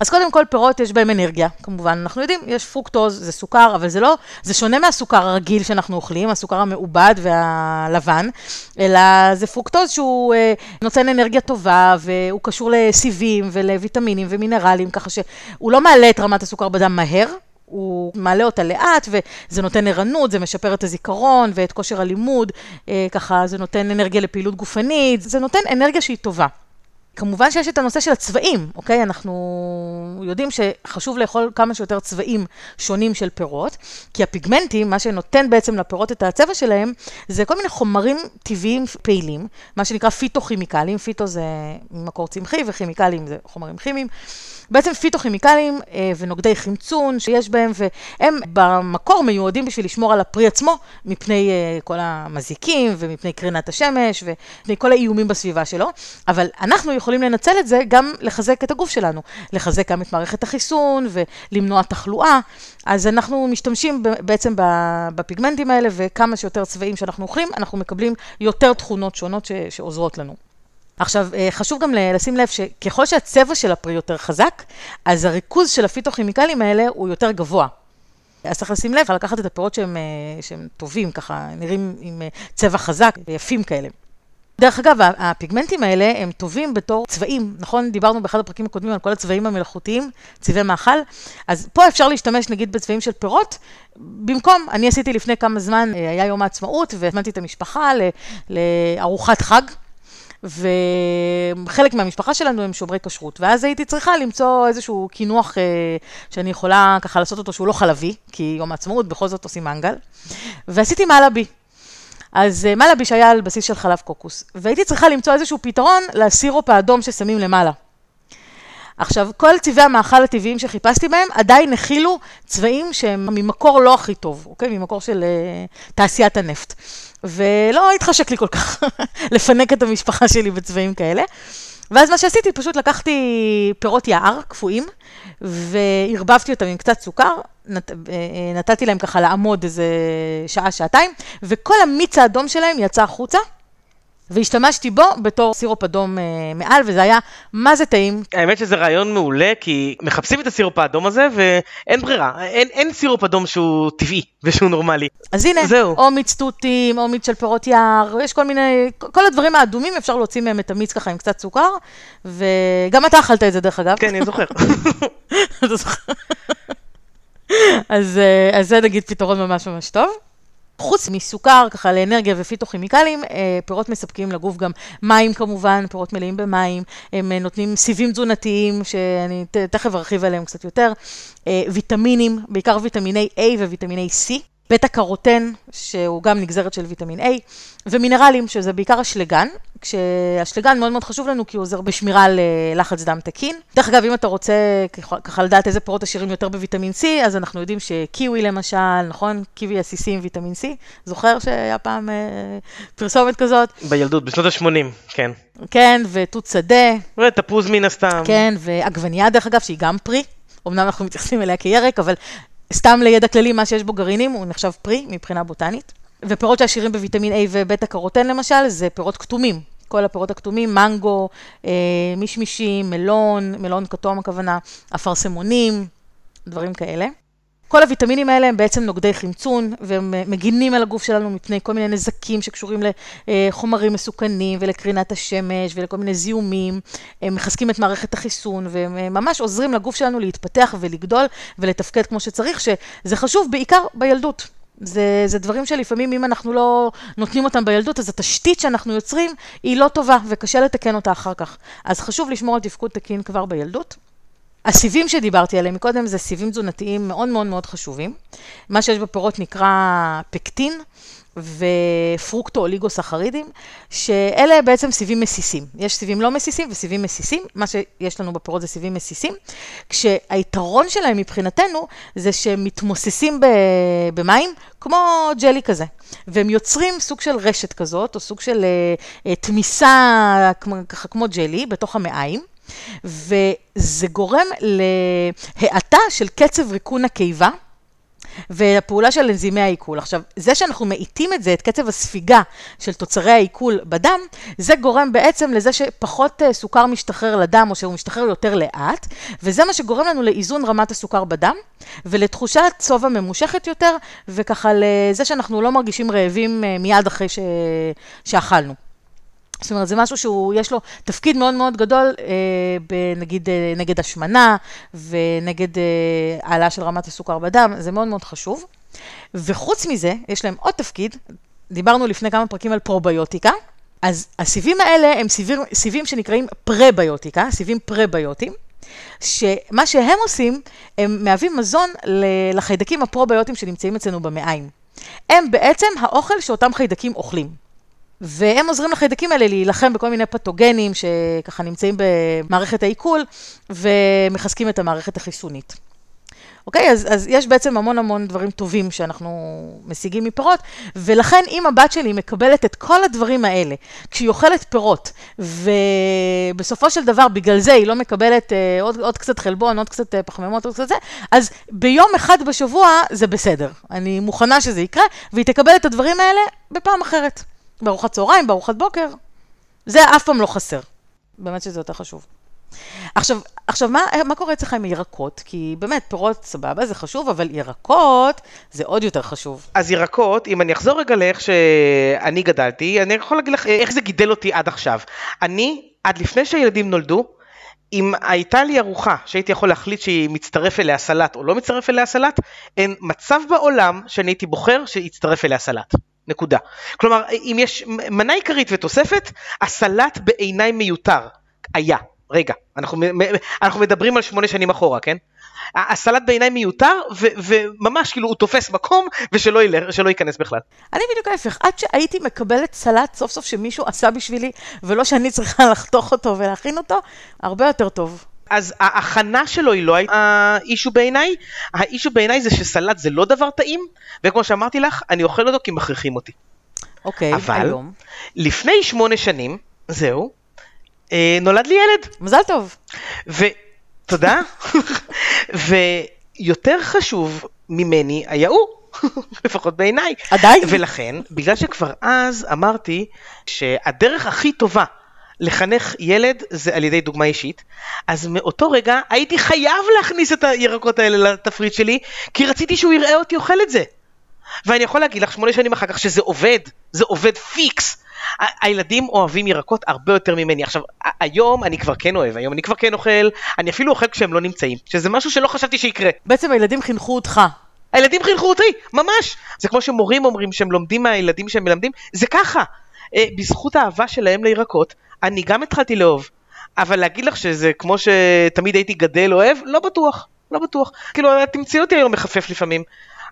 אז קודם כל, פירות יש בהם אנרגיה, כמובן, אנחנו יודעים, יש פרוקטוז, זה סוכר, אבל זה לא, זה שונה מהסוכר הרגיל שאנחנו אוכלים, הסוכר המעובד והלבן, אלא זה פרוקטוז שהוא אה, נותן אנרגיה טובה, והוא קשור לסיבים ולוויטמינים ומינרלים, ככה שהוא לא מעלה את רמת הסוכר בדם מהר, הוא מעלה אותה לאט, וזה נותן ערנות, זה משפר את הזיכרון ואת כושר הלימוד, אה, ככה זה נותן אנרגיה לפעילות גופנית, זה נותן אנרגיה שהיא טובה. כמובן שיש את הנושא של הצבעים, אוקיי? אנחנו יודעים שחשוב לאכול כמה שיותר צבעים שונים של פירות, כי הפיגמנטים, מה שנותן בעצם לפירות את הצבע שלהם, זה כל מיני חומרים טבעיים פעילים, מה שנקרא פיתוכימיקלים, פיתו זה מקור צמחי וכימיקלים זה חומרים כימיים. בעצם פיתוכימיקלים אה, ונוגדי חמצון שיש בהם, והם במקור מיועדים בשביל לשמור על הפרי עצמו מפני אה, כל המזיקים ומפני קרינת השמש ומפני כל האיומים בסביבה שלו, אבל אנחנו יכולים לנצל את זה גם לחזק את הגוף שלנו, לחזק גם את מערכת החיסון ולמנוע תחלואה. אז אנחנו משתמשים בעצם בפיגמנטים האלה, וכמה שיותר צבעים שאנחנו אוכלים, אנחנו מקבלים יותר תכונות שונות שעוזרות לנו. עכשיו, אה, חשוב גם לשים לב שככל שהצבע של הפרי יותר חזק, אז הריכוז של הפיתוכימיקלים האלה הוא יותר גבוה. אז צריך לשים לב, לקחת את הפירות שהם, אה, שהם טובים, ככה נראים עם אה, צבע חזק ויפים כאלה. דרך אגב, הפיגמנטים האלה הם טובים בתור צבעים, נכון? דיברנו באחד הפרקים הקודמים על כל הצבעים המלאכותיים, צבעי מאכל, אז פה אפשר להשתמש נגיד בצבעים של פירות, במקום, אני עשיתי לפני כמה זמן, היה יום העצמאות, והזמנתי את המשפחה לארוחת חג. וחלק מהמשפחה שלנו הם שומרי כשרות, ואז הייתי צריכה למצוא איזשהו קינוח אה, שאני יכולה ככה לעשות אותו שהוא לא חלבי, כי יום העצמאות בכל זאת עושים מנגל, ועשיתי מלאבי. אז אה, מלאבי שהיה על בסיס של חלב קוקוס, והייתי צריכה למצוא איזשהו פתרון לסירופ האדום ששמים למעלה. עכשיו, כל צבעי המאכל הטבעיים שחיפשתי בהם עדיין הכילו צבעים שהם ממקור לא הכי טוב, אוקיי? ממקור של uh, תעשיית הנפט. ולא התחשק לי כל כך [laughs] לפנק את המשפחה שלי בצבעים כאלה. ואז מה שעשיתי, פשוט לקחתי פירות יער קפואים, וערבבתי אותם עם קצת סוכר, נת, אה, אה, נתתי להם ככה לעמוד איזה שעה, שעתיים, וכל המיץ האדום שלהם יצא החוצה. והשתמשתי בו בתור סירופ אדום אה, מעל, וזה היה מה זה טעים. האמת שזה רעיון מעולה, כי מחפשים את הסירופ האדום הזה, ואין ברירה, אין, אין סירופ אדום שהוא טבעי [laughs] ושהוא נורמלי. אז הנה, זהו. או מיץ תותים, או מיץ של פירות יער, יש כל מיני, כל הדברים האדומים, אפשר להוציא מהם את המיץ ככה עם קצת סוכר, וגם אתה אכלת את זה דרך אגב. כן, אני זוכר. [laughs] אז, אה, אז זה נגיד פתרון ממש ממש טוב. חוץ מסוכר, ככה לאנרגיה ופיתוכימיקלים, אה, פירות מספקים לגוף גם מים כמובן, פירות מלאים במים, הם אה, נותנים סיבים תזונתיים, שאני תכף ארחיב עליהם קצת יותר, אה, ויטמינים, בעיקר ויטמיני A וויטמיני C. בטא קרוטן, שהוא גם נגזרת של ויטמין A, ומינרלים, שזה בעיקר אשלגן, כשאשלגן מאוד מאוד חשוב לנו כי הוא עוזר בשמירה על אה, לחץ דם תקין. דרך אגב, אם אתה רוצה ככה לדעת איזה פירות עשירים יותר בוויטמין C, אז אנחנו יודעים שקיווי למשל, נכון? קיווי עסיסי עם ויטמין C. זוכר שהיה פעם אה, פרסומת כזאת? בילדות, בשנות ה-80, כן. כן, ותות שדה. ותפוז מן הסתם. כן, ועגבנייה דרך אגב, שהיא גם פרי. אמנם אנחנו מתייחסים אליה כירק, אבל סתם לידע כללי, מה שיש בו גרעינים, הוא נחשב פרי מבחינה בוטנית. ופירות שעשירים בוויטמין A ובטא קרוטן למשל, זה פירות כתומים. כל הפירות הכתומים, מנגו, אה, מישמישים, מלון, מלון כתום הכוונה, אפרסמונים, דברים כאלה. כל הוויטמינים האלה הם בעצם נוגדי חמצון, והם מגינים על הגוף שלנו מפני כל מיני נזקים שקשורים לחומרים מסוכנים ולקרינת השמש ולכל מיני זיהומים. הם מחזקים את מערכת החיסון, והם ממש עוזרים לגוף שלנו להתפתח ולגדול ולתפקד כמו שצריך, שזה חשוב בעיקר בילדות. זה, זה דברים שלפעמים אם אנחנו לא נותנים אותם בילדות, אז התשתית שאנחנו יוצרים היא לא טובה וקשה לתקן אותה אחר כך. אז חשוב לשמור על תפקוד תקין כבר בילדות. הסיבים שדיברתי עליהם מקודם זה סיבים תזונתיים מאוד מאוד מאוד חשובים. מה שיש בפירות נקרא פקטין ופרוקטו אוליגוסחרידים, שאלה בעצם סיבים מסיסים. יש סיבים לא מסיסים וסיבים מסיסים, מה שיש לנו בפירות זה סיבים מסיסים, כשהיתרון שלהם מבחינתנו זה שהם מתמוססים במים כמו ג'לי כזה, והם יוצרים סוג של רשת כזאת, או סוג של uh, תמיסה ככה כמו ג'לי בתוך המעיים. וזה גורם להאטה של קצב ריקון הקיבה. והפעולה של אנזימי העיכול. עכשיו, זה שאנחנו מאיטים את זה, את קצב הספיגה של תוצרי העיכול בדם, זה גורם בעצם לזה שפחות אה, סוכר משתחרר לדם, או שהוא משתחרר יותר לאט, וזה מה שגורם לנו לאיזון רמת הסוכר בדם, ולתחושת שובע ממושכת יותר, וככה לזה שאנחנו לא מרגישים רעבים אה, מיד אחרי ש... שאכלנו. זאת אומרת, זה משהו שהוא, יש לו תפקיד מאוד מאוד גדול, אה, נגיד אה, נגד השמנה ונגד אה, העלאה של רמת הסוכר בדם, זה מאוד מאוד חשוב. וחוץ מזה, יש להם עוד תפקיד, דיברנו לפני כמה פרקים על פרוביוטיקה, אז הסיבים האלה הם סיבים, סיבים שנקראים פרביוטיקה, סיבים פרביוטיים, שמה שהם עושים, הם מהווים מזון לחיידקים הפרוביוטיים שנמצאים אצלנו במעיים. הם בעצם האוכל שאותם חיידקים אוכלים. והם עוזרים לחיידקים האלה להילחם בכל מיני פתוגנים שככה נמצאים במערכת העיכול ומחזקים את המערכת החיסונית. אוקיי? אז, אז יש בעצם המון המון דברים טובים שאנחנו משיגים מפירות, ולכן אם הבת שלי מקבלת את כל הדברים האלה, כשהיא אוכלת פירות, ובסופו של דבר בגלל זה היא לא מקבלת אה, עוד, עוד קצת חלבון, עוד קצת אה, פחמימות, עוד קצת זה, אז ביום אחד בשבוע זה בסדר. אני מוכנה שזה יקרה, והיא תקבל את הדברים האלה בפעם אחרת. בארוחת צהריים, בארוחת בוקר, זה אף פעם לא חסר. באמת שזה יותר חשוב. עכשיו, עכשיו מה, מה קורה אצלך עם ירקות? כי באמת, פירות סבבה, זה חשוב, אבל ירקות זה עוד יותר חשוב. אז ירקות, אם אני אחזור רגע לאיך שאני גדלתי, אני יכול להגיד לך איך זה גידל אותי עד עכשיו. אני, עד לפני שהילדים נולדו, אם הייתה לי ארוחה שהייתי יכול להחליט שהיא מצטרף אליה סלט או לא מצטרף אליה סלט, אין מצב בעולם שאני הייתי בוחר שיצטרף אליה סלט. נקודה. כלומר, אם יש מנה עיקרית ותוספת, הסלט בעיניי מיותר. היה. רגע, אנחנו, אנחנו מדברים על שמונה שנים אחורה, כן? הסלט בעיניי מיותר, ו, וממש כאילו הוא תופס מקום, ושלא ילך, שלא ייכנס בכלל. אני בדיוק ההפך, עד שהייתי מקבלת סלט סוף סוף שמישהו עשה בשבילי, ולא שאני צריכה [laughs] לחתוך אותו ולהכין אותו, הרבה יותר טוב. אז ההכנה שלו היא לא האישו בעיניי, האישו בעיניי זה שסלט זה לא דבר טעים, וכמו שאמרתי לך, אני אוכל אותו כי מכריחים אותי. אוקיי, אבל, היום. לפני שמונה שנים, זהו, אה, נולד לי ילד. מזל טוב. ו... תודה. [laughs] ויותר חשוב ממני היה הוא. [laughs] לפחות בעיניי. עדיין. ולכן, בגלל שכבר אז אמרתי שהדרך הכי טובה לחנך ילד זה על ידי דוגמה אישית, אז מאותו רגע הייתי חייב להכניס את הירקות האלה לתפריט שלי, כי רציתי שהוא יראה אותי אוכל את זה. ואני יכול להגיד לך שמונה שנים אחר כך שזה עובד, זה עובד פיקס. הילדים אוהבים ירקות הרבה יותר ממני. עכשיו, היום אני כבר כן אוהב, היום אני כבר כן אוכל, אני אפילו אוכל כשהם לא נמצאים, שזה משהו שלא חשבתי שיקרה. בעצם הילדים חינכו אותך. הילדים חינכו אותי, ממש. זה כמו שמורים אומרים שהם לומדים מהילדים שהם מלמדים, זה ככה. אה, בזכות האהבה שלהם לירקות, אני גם התחלתי לאהוב. אבל להגיד לך שזה כמו שתמיד הייתי גדל אוהב, לא בטוח, לא בטוח. כאילו, תמצאי אותי היום מחפף לפעמים,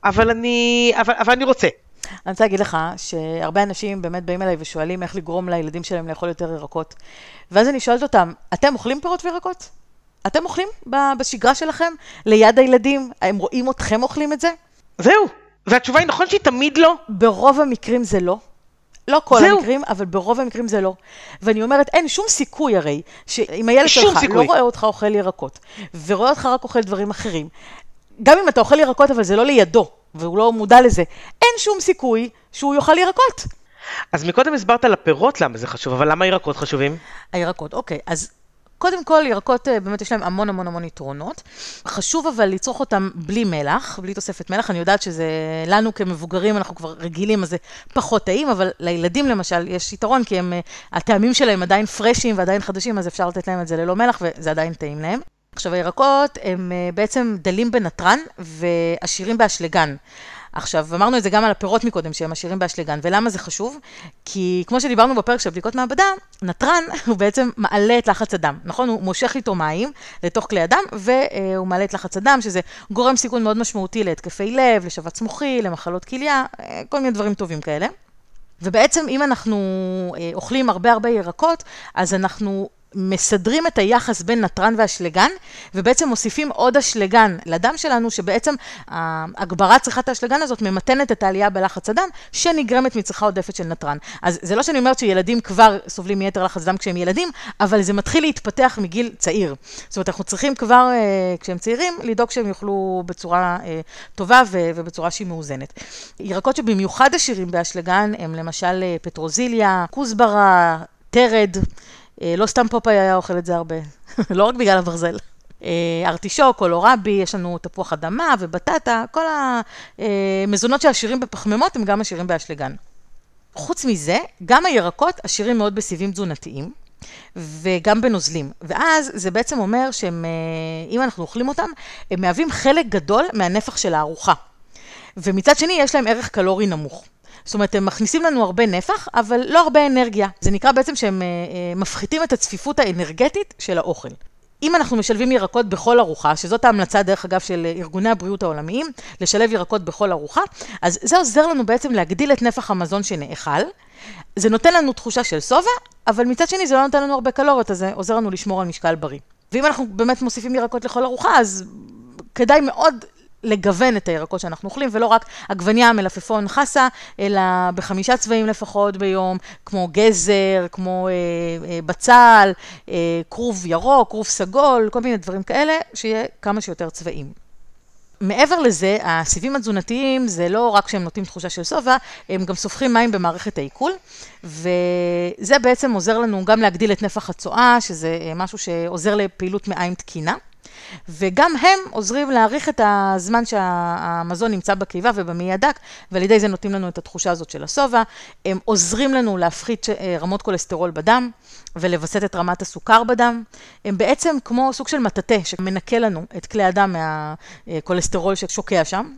אבל אני, אבל, אבל אני רוצה. אני רוצה להגיד לך שהרבה אנשים באמת באים אליי ושואלים איך לגרום לילדים שלהם לאכול יותר ירקות. ואז אני שואלת אותם, אתם אוכלים פירות וירקות? אתם אוכלים בשגרה שלכם ליד הילדים? הם רואים אתכם אוכלים את זה? זהו. והתשובה היא נכון שהיא תמיד לא? ברוב המקרים זה לא. לא כל זהו. המקרים, אבל ברוב המקרים זה לא. ואני אומרת, אין שום סיכוי הרי, שאם הילד שלך סיכוי. לא רואה אותך אוכל ירקות, ורואה אותך רק אוכל דברים אחרים, גם אם אתה אוכל ירקות, אבל זה לא לידו, והוא לא מודע לזה, אין שום סיכוי שהוא יאכל ירקות. אז מקודם הסברת על הפירות למה זה חשוב, אבל למה ירקות חשובים? הירקות, אוקיי. אז קודם כל, ירקות אה, באמת יש להם המון המון המון יתרונות. חשוב אבל לצרוך אותם בלי מלח, בלי תוספת מלח. אני יודעת שזה, לנו כמבוגרים, אנחנו כבר רגילים, אז זה פחות טעים, אבל לילדים למשל יש יתרון, כי הם, אה, הטעמים שלהם עדיין פרשים ועדיין חדשים, אז אפשר לתת להם את זה ללא מלח, וזה עדיין טעים להם. עכשיו, הירקות הם אה, בעצם דלים בנתרן ועשירים באשלגן. עכשיו, אמרנו את זה גם על הפירות מקודם, שהם עשירים באשלגן, ולמה זה חשוב? כי כמו שדיברנו בפרק של בדיקות מעבדה, נתרן [laughs] הוא בעצם מעלה את לחץ הדם, נכון? הוא מושך איתו מים לתוך כלי הדם, והוא מעלה את לחץ הדם, שזה גורם סיכון מאוד משמעותי להתקפי לב, לשבץ מוחי, למחלות כליה, אה, כל מיני דברים טובים כאלה. ובעצם אם אנחנו אה, אוכלים הרבה הרבה ירקות, אז אנחנו מסדרים את היחס בין נתרן ואשלגן, ובעצם מוסיפים עוד אשלגן לדם שלנו, שבעצם הגברת צריכת האשלגן הזאת ממתנת את העלייה בלחץ הדם, שנגרמת מצריכה עודפת של נתרן. אז זה לא שאני אומרת שילדים כבר סובלים מיתר לחץ דם כשהם ילדים, אבל זה מתחיל להתפתח מגיל צעיר. זאת אומרת, אנחנו צריכים כבר, אה, כשהם צעירים, לדאוג שהם יאכלו בצורה אה, טובה ובצורה שהיא מאוזנת. ירקות שבמיוחד עשירים באשלגן הם למשל אה, פטרוזיליה, כוסברה, תרד. לא סתם פופאי היה אוכל את זה הרבה, [laughs] לא רק בגלל הברזל. ארטישוק, קולורבי, יש לנו תפוח אדמה ובטטה, כל המזונות שעשירים בפחמימות הם גם עשירים באשלגן. חוץ מזה, גם הירקות עשירים מאוד בסיבים תזונתיים. וגם בנוזלים. ואז זה בעצם אומר שהם, אה, אם אנחנו אוכלים אותם, הם מהווים חלק גדול מהנפח של הארוחה. ומצד שני, יש להם ערך קלורי נמוך. זאת אומרת, הם מכניסים לנו הרבה נפח, אבל לא הרבה אנרגיה. זה נקרא בעצם שהם אה, אה, מפחיתים את הצפיפות האנרגטית של האוכל. אם אנחנו משלבים ירקות בכל ארוחה, שזאת ההמלצה דרך אגב של ארגוני הבריאות העולמיים, לשלב ירקות בכל ארוחה, אז זה עוזר לנו בעצם להגדיל את נפח המזון שנאכל. זה נותן לנו תחושה של שובע, אבל מצד שני זה לא נותן לנו הרבה קלוריות, אז זה עוזר לנו לשמור על משקל בריא. ואם אנחנו באמת מוסיפים ירקות לכל ארוחה, אז כדאי מאוד לגוון את הירקות שאנחנו אוכלים, ולא רק עגבניה, מלפפון, חסה, אלא בחמישה צבעים לפחות ביום, כמו גזר, כמו אה, אה, בצל, אה, כרוב ירוק, כרוב סגול, כל מיני דברים כאלה, שיהיה כמה שיותר צבעים. מעבר לזה, הסיבים התזונתיים זה לא רק שהם נותנים תחושה של שובע, הם גם סופחים מים במערכת העיכול, וזה בעצם עוזר לנו גם להגדיל את נפח הצואה, שזה משהו שעוזר לפעילות מעיים תקינה. וגם הם עוזרים להאריך את הזמן שהמזון נמצא בקיבה ובמעי הדק, ועל ידי זה נותנים לנו את התחושה הזאת של השובע. הם עוזרים לנו להפחית אה, רמות כולסטרול בדם ולווסת את רמת הסוכר בדם. הם בעצם כמו סוג של מטאטא שמנקה לנו את כלי הדם מהכולסטרול ששוקע שם.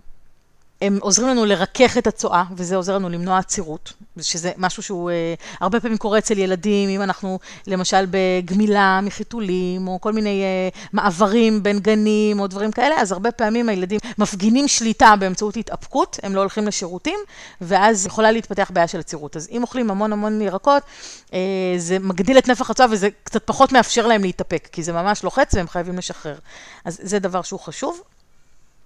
הם עוזרים לנו לרכך את הצואה, וזה עוזר לנו למנוע עצירות, שזה משהו שהוא אה, הרבה פעמים קורה אצל ילדים, אם אנחנו למשל בגמילה מחיתולים, או כל מיני אה, מעברים בין גנים, או דברים כאלה, אז הרבה פעמים הילדים מפגינים שליטה באמצעות התאפקות, הם לא הולכים לשירותים, ואז יכולה להתפתח בעיה של עצירות. אז אם אוכלים המון המון ירקות, אה, זה מגדיל את נפח הצואה, וזה קצת פחות מאפשר להם להתאפק, כי זה ממש לוחץ והם חייבים לשחרר. אז זה דבר שהוא חשוב.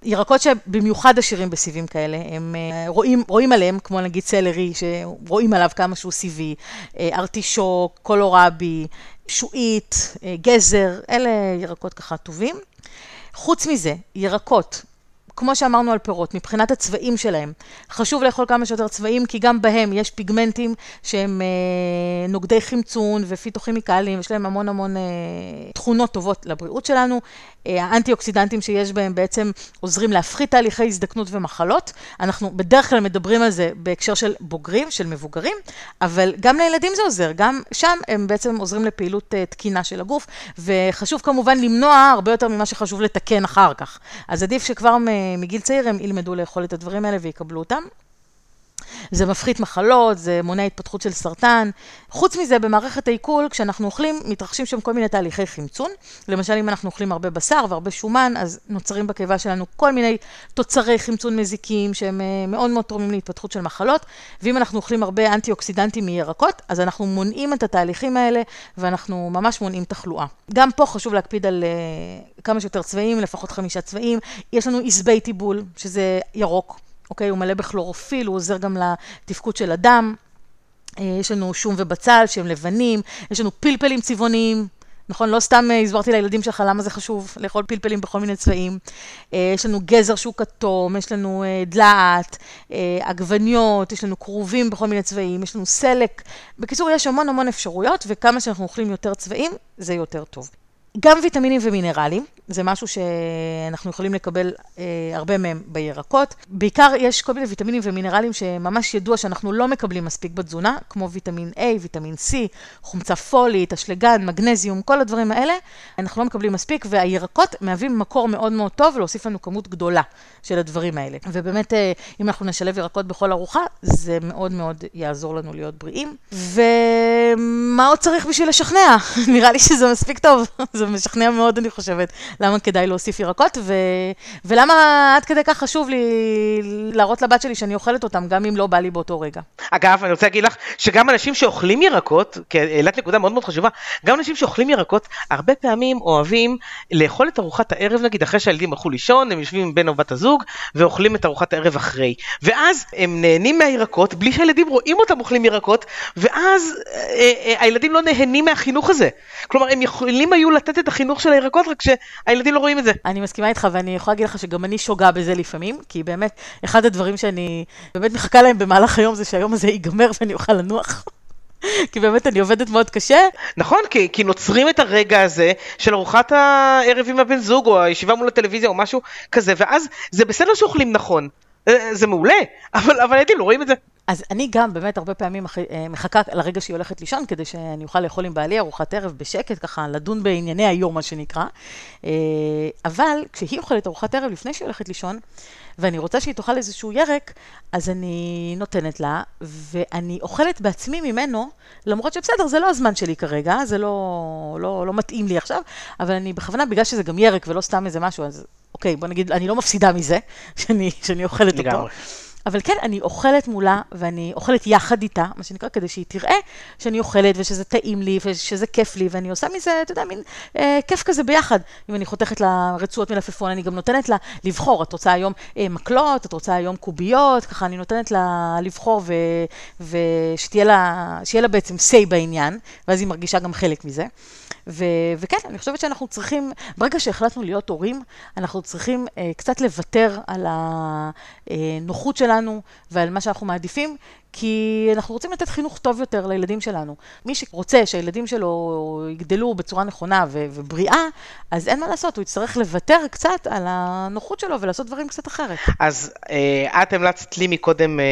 ירקות שבמיוחד עשירים בסיבים כאלה, הם אה, רואים, רואים עליהם, כמו נגיד סלרי, שרואים עליו כמה שהוא סיבי, אה, ארטישוק, קולורבי, שועית, אה, גזר, אלה ירקות ככה טובים. חוץ מזה, ירקות כמו שאמרנו על פירות, מבחינת הצבעים שלהם, חשוב לאכול כמה שיותר צבעים, כי גם בהם יש פיגמנטים שהם אה, נוגדי חמצון ופיתוכימיקלים, יש להם המון המון אה, תכונות טובות לבריאות שלנו. אה, האנטי-אוקסידנטים שיש בהם בעצם עוזרים להפחית תהליכי הזדקנות ומחלות. אנחנו בדרך כלל מדברים על זה בהקשר של בוגרים, של מבוגרים, אבל גם לילדים זה עוזר, גם שם הם בעצם עוזרים לפעילות אה, תקינה של הגוף, וחשוב כמובן למנוע הרבה יותר ממה שחשוב לתקן אחר כך. אז עדיף שכבר מגיל צעיר הם ילמדו לאכול את הדברים האלה ויקבלו אותם. זה מפחית מחלות, זה מונע התפתחות של סרטן. חוץ מזה, במערכת העיכול, כשאנחנו אוכלים, מתרחשים שם כל מיני תהליכי חמצון. למשל, אם אנחנו אוכלים הרבה בשר והרבה שומן, אז נוצרים בקיבה שלנו כל מיני תוצרי חמצון מזיקים, שהם אה, מאוד מאוד תורמים להתפתחות של מחלות. ואם אנחנו אוכלים הרבה אנטי-אוקסידנטים מירקות, אז אנחנו מונעים את התהליכים האלה, ואנחנו ממש מונעים תחלואה. גם פה חשוב להקפיד על uh, כמה שיותר צבעים, לפחות חמישה צבעים. יש לנו עשבי טיבול, שזה ירוק. אוקיי? הוא מלא בכלורופיל, הוא עוזר גם לתפקוד של הדם. אה, יש לנו שום ובצל שהם לבנים, יש לנו פלפלים צבעוניים, נכון? לא סתם אה, הסברתי לילדים שלך למה זה חשוב לאכול פלפלים בכל מיני צבעים. אה, יש לנו גזר שהוא כתום, יש לנו דלעת, עגבניות, יש לנו כרובים בכל מיני צבעים, יש לנו סלק. בקיצור, יש המון המון אפשרויות, וכמה שאנחנו אוכלים יותר צבעים, זה יותר טוב. גם ויטמינים ומינרלים, זה משהו שאנחנו יכולים לקבל אה, הרבה מהם בירקות. בעיקר יש כל מיני ויטמינים ומינרלים שממש ידוע שאנחנו לא מקבלים מספיק בתזונה, כמו ויטמין A, ויטמין C, חומצה פולית, אשלגן, מגנזיום, כל הדברים האלה, אנחנו לא מקבלים מספיק, והירקות מהווים מקור מאוד מאוד טוב להוסיף לנו כמות גדולה של הדברים האלה. ובאמת, אה, אם אנחנו נשלב ירקות בכל ארוחה, זה מאוד מאוד יעזור לנו להיות בריאים. ומה עוד צריך בשביל לשכנע? [laughs] נראה לי שזה מספיק טוב. [laughs] זה משכנע מאוד, אני חושבת, למה כדאי להוסיף ירקות, ו... ולמה עד כדי כך חשוב לי להראות לבת שלי שאני אוכלת אותם, גם אם לא בא לי באותו רגע. אגב, אני רוצה להגיד לך שגם אנשים שאוכלים ירקות, כי העלית נקודה מאוד מאוד חשובה, גם אנשים שאוכלים ירקות, הרבה פעמים אוהבים לאכול את ארוחת הערב, נגיד, אחרי שהילדים הלכו לישון, הם יושבים עם בן או בת הזוג, ואוכלים את ארוחת הערב אחרי. ואז הם נהנים מהירקות, בלי שהילדים רואים אותם אוכלים ירקות, ואז אה, אה, הילדים לא נהנים מהחינוך הזה. כלומר, הם יכולים היו לתת את החינוך של הירקות, רק שהילדים לא רואים את זה. אני מסכימה איתך, ואני יכולה להגיד לך שגם אני שוגה בזה לפעמים, כי באמת, אחד הדברים שאני באמת מחכה להם במהלך היום זה שהיום הזה ייגמר ואני אוכל לנוח. [laughs] כי באמת אני עובדת מאוד קשה. נכון, כי, כי נוצרים את הרגע הזה של ארוחת הערב עם הבן זוג, או הישיבה מול הטלוויזיה, או משהו כזה, ואז זה בסדר שאוכלים נכון, זה מעולה, [laughs] אבל, אבל הילדים לא רואים את זה. אז אני גם באמת הרבה פעמים אה, מחכה לרגע שהיא הולכת לישון, כדי שאני אוכל לאכול עם בעלי ארוחת ערב בשקט, ככה לדון בענייני היום, מה שנקרא. אה, אבל כשהיא אוכלת ארוחת ערב לפני שהיא הולכת לישון, ואני רוצה שהיא תאכל איזשהו ירק, אז אני נותנת לה, ואני אוכלת בעצמי ממנו, למרות שבסדר, זה לא הזמן שלי כרגע, זה לא, לא, לא מתאים לי עכשיו, אבל אני בכוונה, בגלל שזה גם ירק ולא סתם איזה משהו, אז אוקיי, בוא נגיד, אני לא מפסידה מזה, שאני, שאני אוכלת אותו. אבל כן, אני אוכלת מולה, ואני אוכלת יחד איתה, מה שנקרא, כדי שהיא תראה שאני אוכלת, ושזה טעים לי, ושזה כיף לי, ואני עושה מזה, אתה יודע, מין אה, כיף כזה ביחד. אם אני חותכת לה רצועות מלפפון, אני גם נותנת לה לבחור, את רוצה היום אה, מקלות, את רוצה היום קוביות, ככה אני נותנת לה לבחור, ושתהיה לה, לה בעצם say בעניין, ואז היא מרגישה גם חלק מזה. ו- וכן, אני חושבת שאנחנו צריכים, ברגע שהחלטנו להיות הורים, אנחנו צריכים אה, קצת לוותר על הנוחות שלנו ועל מה שאנחנו מעדיפים, כי אנחנו רוצים לתת חינוך טוב יותר לילדים שלנו. מי שרוצה שהילדים שלו יגדלו בצורה נכונה ו- ובריאה, אז אין מה לעשות, הוא יצטרך לוותר קצת על הנוחות שלו ולעשות דברים קצת אחרת. אז אה, את המלצת לי מקודם אה,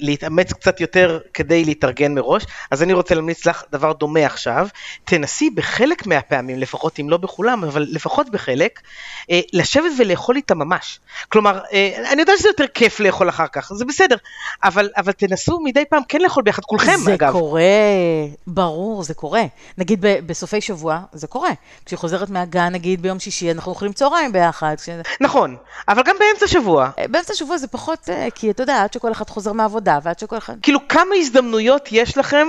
להתאמץ קצת יותר כדי להתארגן מראש, אז אני רוצה להמליץ לך דבר דומה עכשיו. תנסי בחלק מהפעמים, לפחות אם לא בכולם, אבל לפחות בחלק, אה, לשבת ולאכול איתה ממש. כלומר, אה, אני יודע שזה יותר כיף לאכול אחר כך, זה בסדר, אבל, אבל תנסו תנסו מדי פעם כן לאכול ביחד, כולכם זה אגב. זה קורה, ברור, זה קורה. נגיד ב- בסופי שבוע, זה קורה. כשהיא חוזרת מהגן, נגיד ביום שישי, אנחנו אוכלים צהריים ביחד. כש... נכון, אבל גם באמצע שבוע. אה, באמצע שבוע זה פחות, אה, כי אתה יודע, עד שכל אחד חוזר מהעבודה, ועד שכל אחד... כאילו, כמה הזדמנויות יש לכם,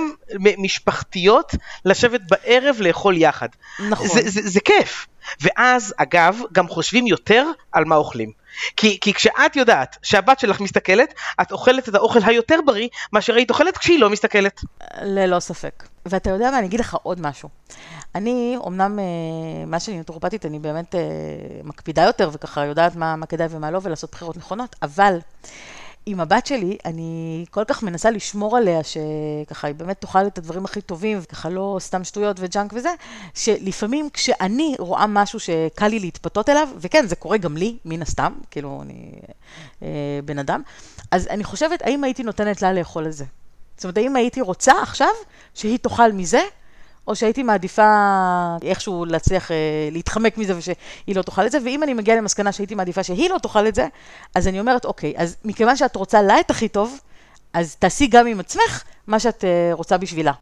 משפחתיות, לשבת בערב לאכול יחד. נכון. זה, זה, זה כיף. ואז, אגב, גם חושבים יותר על מה אוכלים. כי, כי כשאת יודעת שהבת שלך מסתכלת, את אוכלת את האוכל היותר בריא מאשר היית אוכלת כשהיא לא מסתכלת. ללא ספק. ואתה יודע מה, אני אגיד לך עוד משהו. אני, אמנם, אה, מה שאני נטורופטית, אני באמת אה, מקפידה יותר, וככה יודעת מה, מה כדאי ומה לא, ולעשות בחירות נכונות, אבל... עם הבת שלי, אני כל כך מנסה לשמור עליה, שככה היא באמת תאכל את הדברים הכי טובים, וככה לא סתם שטויות וג'אנק וזה, שלפעמים כשאני רואה משהו שקל לי להתפתות אליו, וכן, זה קורה גם לי, מן הסתם, כאילו, אני אה, בן אדם, אז אני חושבת, האם הייתי נותנת לה לאכול את זה? זאת אומרת, האם הייתי רוצה עכשיו שהיא תאכל מזה, או שהייתי מעדיפה איכשהו להצליח אה, להתחמק מזה ושהיא לא תאכל את זה, ואם אני מגיעה למסקנה שהייתי מעדיפה שהיא לא תאכל את זה, אז אני אומרת, אוקיי, אז מכיוון שאת רוצה לה את הכי טוב, אז תעשי גם עם עצמך מה שאת אה, רוצה בשבילה.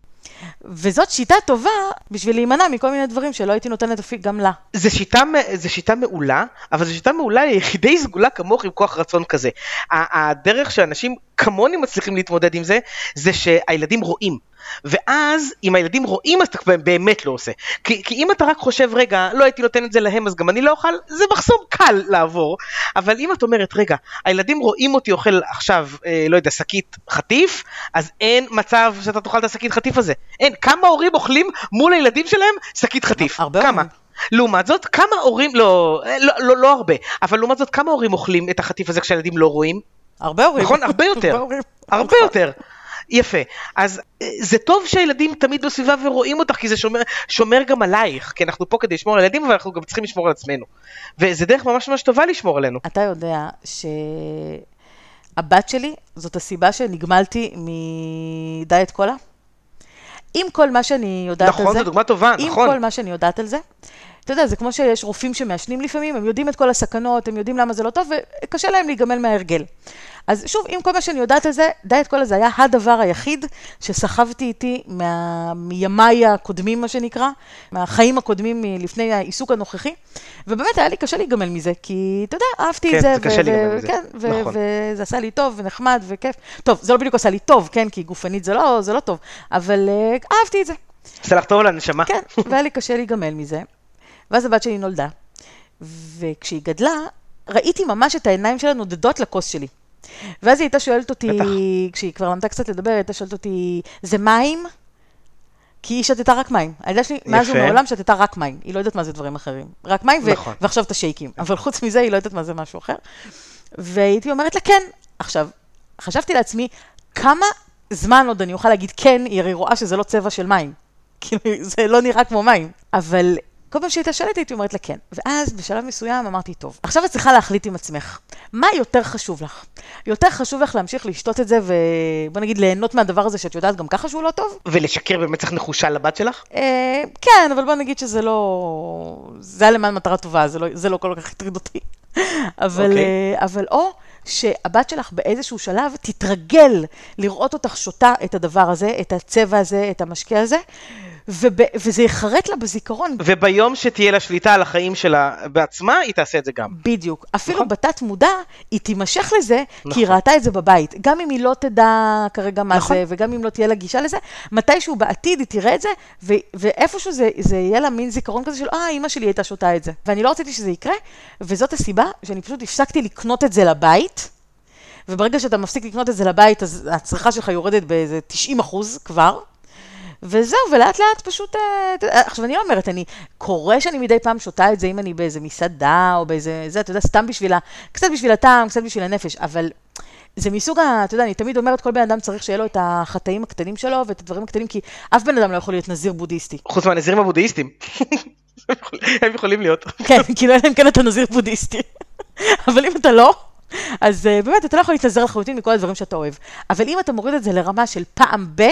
וזאת שיטה טובה בשביל להימנע מכל מיני דברים שלא הייתי נותנת אפילו גם לה. זו שיטה, שיטה מעולה, אבל זו שיטה מעולה ליחידי סגולה כמוך עם כוח רצון כזה. הדרך שאנשים כמוני מצליחים להתמודד עם זה, זה שהילדים רואים. ואז אם הילדים רואים אז אתה באמת לא עושה. כי, כי אם אתה רק חושב רגע לא הייתי נותן את זה להם אז גם אני לא אוכל זה מחסום קל לעבור. אבל אם את אומרת רגע הילדים רואים אותי אוכל עכשיו אה, לא יודע שקית חטיף אז אין מצב שאתה תאכל את השקית חטיף הזה. אין כמה הורים אוכלים מול הילדים שלהם שקית חטיף. הרבה כמה? הורים. לעומת זאת, כמה הורים, לא, לא, לא, לא הרבה, אבל לעומת זאת, כמה הורים אוכלים את החטיף הזה כשהילדים לא רואים? הרבה הורים. נכון? הרבה יותר. [laughs] הרבה יותר. יפה. אז אה, זה טוב שהילדים תמיד בסביבה ורואים אותך, כי זה שומר, שומר גם עלייך, כי אנחנו פה כדי לשמור על ילדים, אבל אנחנו גם צריכים לשמור על עצמנו. וזה דרך ממש ממש טובה לשמור עלינו. אתה יודע שהבת שלי, זאת הסיבה שנגמלתי מדיאט קולה? עם כל מה שאני יודעת נכון, על זה, נכון, זו דוגמה טובה, עם נכון. עם כל מה שאני יודעת על זה, אתה יודע, זה כמו שיש רופאים שמעשנים לפעמים, הם יודעים את כל הסכנות, הם יודעים למה זה לא טוב, וקשה להם להיגמל מההרגל. אז שוב, עם כל מה שאני יודעת על זה, דיאט קולה זה היה הדבר היחיד שסחבתי איתי מה... מימיי הקודמים, מה שנקרא, מהחיים הקודמים מלפני העיסוק הנוכחי, ובאמת היה לי קשה להיגמל מזה, כי אתה יודע, אהבתי כן, את זה. זה קשה להיגמל מזה. כן, ו- נכון. וזה עשה לי טוב ונחמד וכיף. טוב, זה לא בדיוק עשה לי טוב, כן, כי גופנית זה לא, זה לא טוב, אבל uh, אהבתי את זה. עושה לך טוב לנשמה. כן, והיה לי קשה להיגמל מזה. ואז הבת שלי נולדה, וכשהיא גדלה, ראיתי ממש את העיניים שלה נודדות לכוס שלי. ואז היא הייתה שואלת אותי, בטח. כשהיא כבר למדה קצת לדבר, היא הייתה שואלת אותי, זה מים? כי היא שתתה רק מים. הילדה שלי, מאז. ומעולם שתתה רק מים. היא לא יודעת מה זה דברים אחרים. רק מים, ו- נכון. ועכשיו את השייקים. אבל חוץ מזה, היא לא יודעת מה זה משהו אחר. והייתי אומרת לה, כן. עכשיו, חשבתי לעצמי, כמה זמן עוד אני אוכל להגיד כן, היא הרי רואה שזה לא צבע של מים. [laughs] כאילו, זה לא נראה כמו מים. אבל כל פעם שהיא הייתה שואלת, הייתי אומרת לה כן. ואז בשלב מסוים אמרתי, טוב, עכשיו את צריכה להחליט עם עצמך, מה יותר חשוב לך? יותר חשוב לך להמשיך לשתות את זה, ובוא נגיד ליהנות מהדבר הזה שאת יודעת גם ככה שהוא לא טוב? ולשקר במצח נחושה לבת שלך? אה, כן, אבל בוא נגיד שזה לא... זה היה למען מטרה טובה, זה לא, זה לא כל כך הטריד אותי. אבל, אוקיי. אה, אבל או שהבת שלך באיזשהו שלב תתרגל לראות אותך שותה את הדבר הזה, את הצבע הזה, את המשקה הזה, וב, וזה ייחרט לה בזיכרון. וביום שתהיה לה שליטה על החיים שלה בעצמה, היא תעשה את זה גם. בדיוק. אפילו נכון. בתת מודע, היא תימשך לזה, כי היא נכון. ראתה את זה בבית. גם אם היא לא תדע כרגע מה נכון. זה, וגם אם לא תהיה לה גישה לזה, מתישהו בעתיד היא תראה את זה, ו- ואיפשהו זה, זה יהיה לה מין זיכרון כזה של, אה, אימא שלי הייתה שותה את זה. ואני לא רציתי שזה יקרה, וזאת הסיבה שאני פשוט הפסקתי לקנות את זה לבית. וברגע שאתה מפסיק לקנות את זה לבית, אז הצריכה שלך יורדת באיזה 90 אחוז כבר. וזהו, ולאט לאט פשוט, אה, עכשיו אני לא אומרת, אני, קורה שאני מדי פעם שותה את זה אם אני באיזה מסעדה, או באיזה, זה, אתה יודע, סתם בשביל ה... קצת בשביל הטעם, קצת בשביל הנפש, אבל זה מסוג ה... אתה יודע, אני תמיד אומרת, כל בן אדם צריך שיהיה לו את החטאים הקטנים שלו ואת הדברים הקטנים, כי אף בן אדם לא יכול להיות נזיר בודהיסטי. חוץ מהנזירים הבודהיסטים. [laughs] הם יכולים להיות. [laughs] כן, כאילו, אלא אם כן אתה נזיר בודהיסטי. [laughs] אבל אם אתה לא, אז uh, באמת, אתה לא יכול להתנזר לחלוטין מכל הדברים שאתה אוהב. אבל אם אתה מוריד את זה לרמה של פעם ב...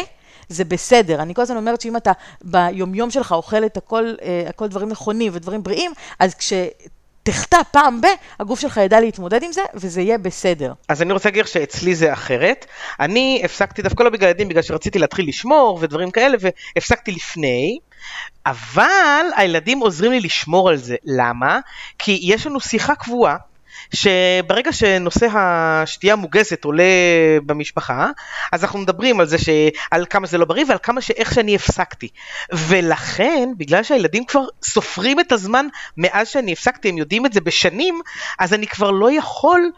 זה בסדר. אני כל הזמן אומרת שאם אתה ביומיום שלך אוכל את הכל, אה, הכל דברים נכונים ודברים בריאים, אז כשתחטא פעם ב, הגוף שלך ידע להתמודד עם זה, וזה יהיה בסדר. אז אני רוצה להגיד לך שאצלי זה אחרת. אני הפסקתי דווקא לא בגלל ילדים, בגלל שרציתי להתחיל לשמור ודברים כאלה, והפסקתי לפני. אבל הילדים עוזרים לי לשמור על זה. למה? כי יש לנו שיחה קבועה. שברגע שנושא השתייה המוגזת עולה במשפחה, אז אנחנו מדברים על זה ש... על כמה זה לא בריא ועל כמה שאיך שאני הפסקתי. ולכן, בגלל שהילדים כבר סופרים את הזמן מאז שאני הפסקתי, הם יודעים את זה בשנים, אז אני כבר לא יכול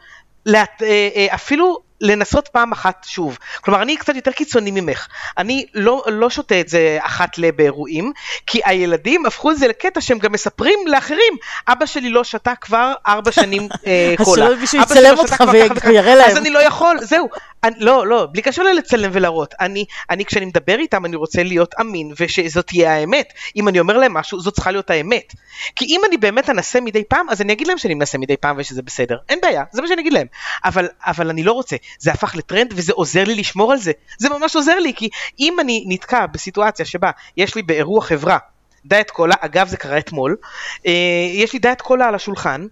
להת... אה, אה, אפילו לנסות פעם אחת שוב. כלומר, אני קצת יותר קיצוני ממך. אני לא, לא שותה את זה אחת ל באירועים, כי הילדים הפכו את זה לקטע שהם גם מספרים לאחרים. אבא שלי לא שתה כבר ארבע שנים אה, [laughs] אז קולה. שלא מישהו יצלם לא אותך. ויראה להם. אז אני לא יכול, זהו. אני, לא, לא, בלי קשר ללצלם ולהראות. אני, אני, כשאני מדבר איתם, אני רוצה להיות אמין, ושזאת תהיה האמת. אם אני אומר להם משהו, זאת צריכה להיות האמת. כי אם אני באמת אנסה מדי פעם, אז אני אגיד להם שאני מנסה מדי פעם ושזה בסדר. אין בעיה, זה מה שאני אגיד להם. אבל, אבל אני לא רוצה. זה הפך לטרנד וזה עוזר לי לשמור על זה. זה ממש עוזר לי, כי אם אני נתקע בסיטואציה שבה יש לי באירוע חברה, דיאט קולה, אגב זה קרה אתמול, אה, יש לי דיאט קולה על השולחן,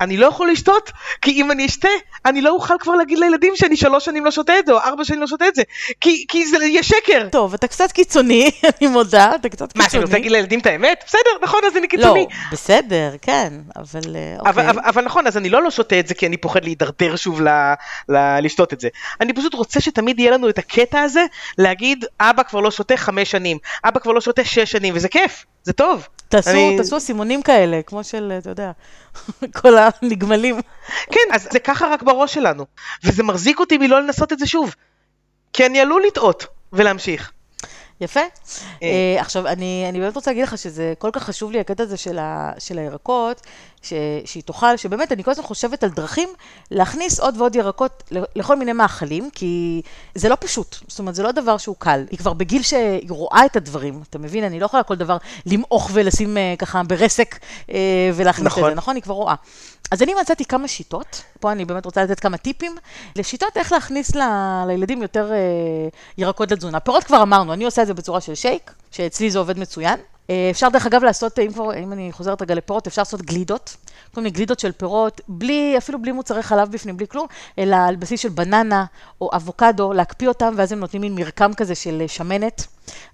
אני לא יכול לשתות, כי אם אני אשתה, אני לא אוכל כבר להגיד לילדים שאני שלוש שנים לא שותה את זה, או ארבע שנים לא שותה את זה, כי, כי זה יהיה שקר. טוב, אתה קצת קיצוני, [laughs] אני מודה, אתה קצת קיצוני. מה, שאני רוצה להגיד לילדים את האמת? בסדר, נכון, אז אני לא, קיצוני. בסדר, כן, אבל אה, אוקיי. אבל, אבל, אבל נכון, אז אני לא לא שותה את זה כי אני פוחד להידרדר שוב ל, ל, לשתות את זה. אני פשוט רוצה שתמיד יהיה לנו את הקטע הזה, להגיד, אבא כבר לא שותה חמש שנים, אבא כבר לא שותה שש שנים, וזה כיף, זה טוב. תעשו, אני- תעשו סימונים כאלה, כמו של, אתה יודע, [laughs] כל הנגמלים. כן, אז זה ככה רק בראש שלנו, וזה מחזיק אותי מלא לנסות את זה שוב. כי אני עלול לטעות ולהמשיך. יפה. אה, עכשיו, אני, אני באמת רוצה להגיד לך שזה כל כך חשוב לי, הקטע הזה של, ה, של הירקות, ש, שהיא תאכל, שבאמת, אני כל הזמן חושבת על דרכים להכניס עוד ועוד ירקות לכל מיני מאכלים, כי זה לא פשוט. זאת אומרת, זה לא דבר שהוא קל. היא כבר בגיל שהיא רואה את הדברים, אתה מבין? אני לא יכולה כל דבר למעוך ולשים אה, ככה ברסק אה, ולהכניס נכון. את זה, נכון? היא כבר רואה. אז אני מצאתי כמה שיטות, פה אני באמת רוצה לתת כמה טיפים, לשיטות איך להכניס ל, לילדים יותר אה, ירקות לתזונה. פירות כבר אמרנו, אני עושה את זה בצורה של שייק. שאצלי זה עובד מצוין. אה, אפשר דרך אגב לעשות, אם כבר, אם אני חוזרת רגע לפירות, אפשר לעשות גלידות, כל מיני גלידות של פירות, בלי, אפילו בלי מוצרי חלב בפנים, בלי כלום, אלא על בסיס של בננה או אבוקדו, להקפיא אותם, ואז הם נותנים מין מרקם כזה של שמנת,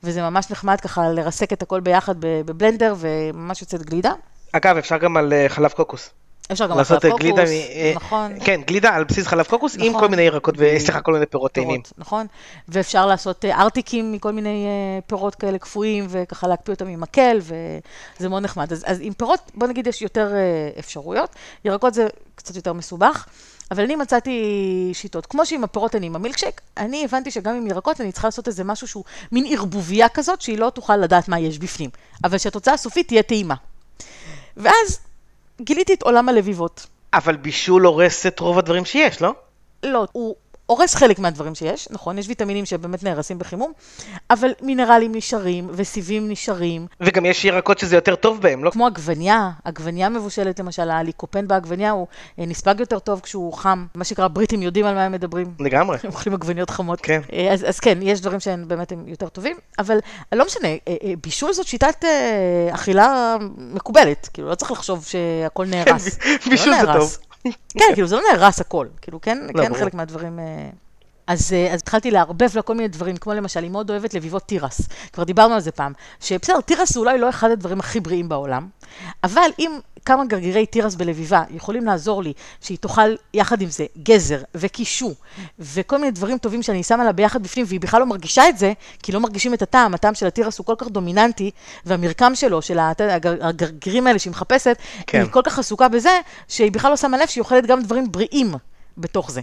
וזה ממש נחמד ככה לרסק את הכל ביחד בבלנדר, וממש יוצאת גלידה. אגב, אפשר גם על אה, חלב קוקוס. אפשר גם לעשות לעשות גלידה, קוקוס, מ- נכון. כן, גלידה על בסיס חלב קוקוס עם נכון. כל מיני ירקות, סליחה, כל מיני פירות טעימים. נכון? ואפשר לעשות אה, ארטיקים מכל מיני אה, פירות כאלה קפואים, וככה להקפיא אותם עם מקל, וזה מאוד נחמד. אז, אז עם פירות, בוא נגיד, יש יותר אה, אפשרויות. ירקות זה קצת יותר מסובך. אבל אני מצאתי שיטות, כמו שעם הפירות אני עם המילקשייק, אני הבנתי שגם עם ירקות אני צריכה לעשות איזה משהו שהוא מין ערבוביה כזאת, שהיא לא תוכל לדעת מה יש בפנים, אבל שהתוצאה הסופית תהיה טעימה. ואז גיליתי את עולם הלביבות. אבל בישול הורס את רוב הדברים שיש, לא? לא, הוא הורס חלק מהדברים שיש, נכון, יש ויטמינים שבאמת נהרסים בחימום, אבל מינרלים נשארים וסיבים נשארים, וגם יש ירקות שזה יותר טוב בהם, לא? כמו עגבניה, עגבניה מבושלת למשל, הליקופן בעגבניה הוא אה, נספג יותר טוב כשהוא חם, מה שנקרא בריטים יודעים על מה הם מדברים. לגמרי. הם אוכלים עגבניות חמות. כן. אה, אז, אז כן, יש דברים שהם באמת הם יותר טובים, אבל לא משנה, אה, אה, בישול זאת שיטת אה, אכילה מקובלת, כאילו לא צריך לחשוב שהכל נהרס. זה לא בישול זה נהרס. טוב. כן, כאילו זה לא נהרס הכל, כאילו כן, לא, כן. חלק מהדברים... אה, אז, אה, אז התחלתי לערבב לה כל מיני דברים, כמו למשל, היא מאוד אוהבת לביבות תירס. כבר דיברנו על זה פעם. שבסדר, תירס הוא אולי לא אחד הדברים הכי בריאים בעולם, אבל אם כמה גרגירי תירס בלביבה יכולים לעזור לי שהיא תאכל יחד עם זה גזר וקישו וכל מיני דברים טובים שאני שמה לה ביחד בפנים והיא בכלל לא מרגישה את זה, כי לא מרגישים את הטעם, הטעם של התירס הוא כל כך דומיננטי והמרקם שלו, של הגרגירים האלה שהיא מחפשת, כן. היא כל כך עסוקה בזה שהיא בכלל לא שמה לב שהיא אוכלת גם דברים בריאים בתוך זה.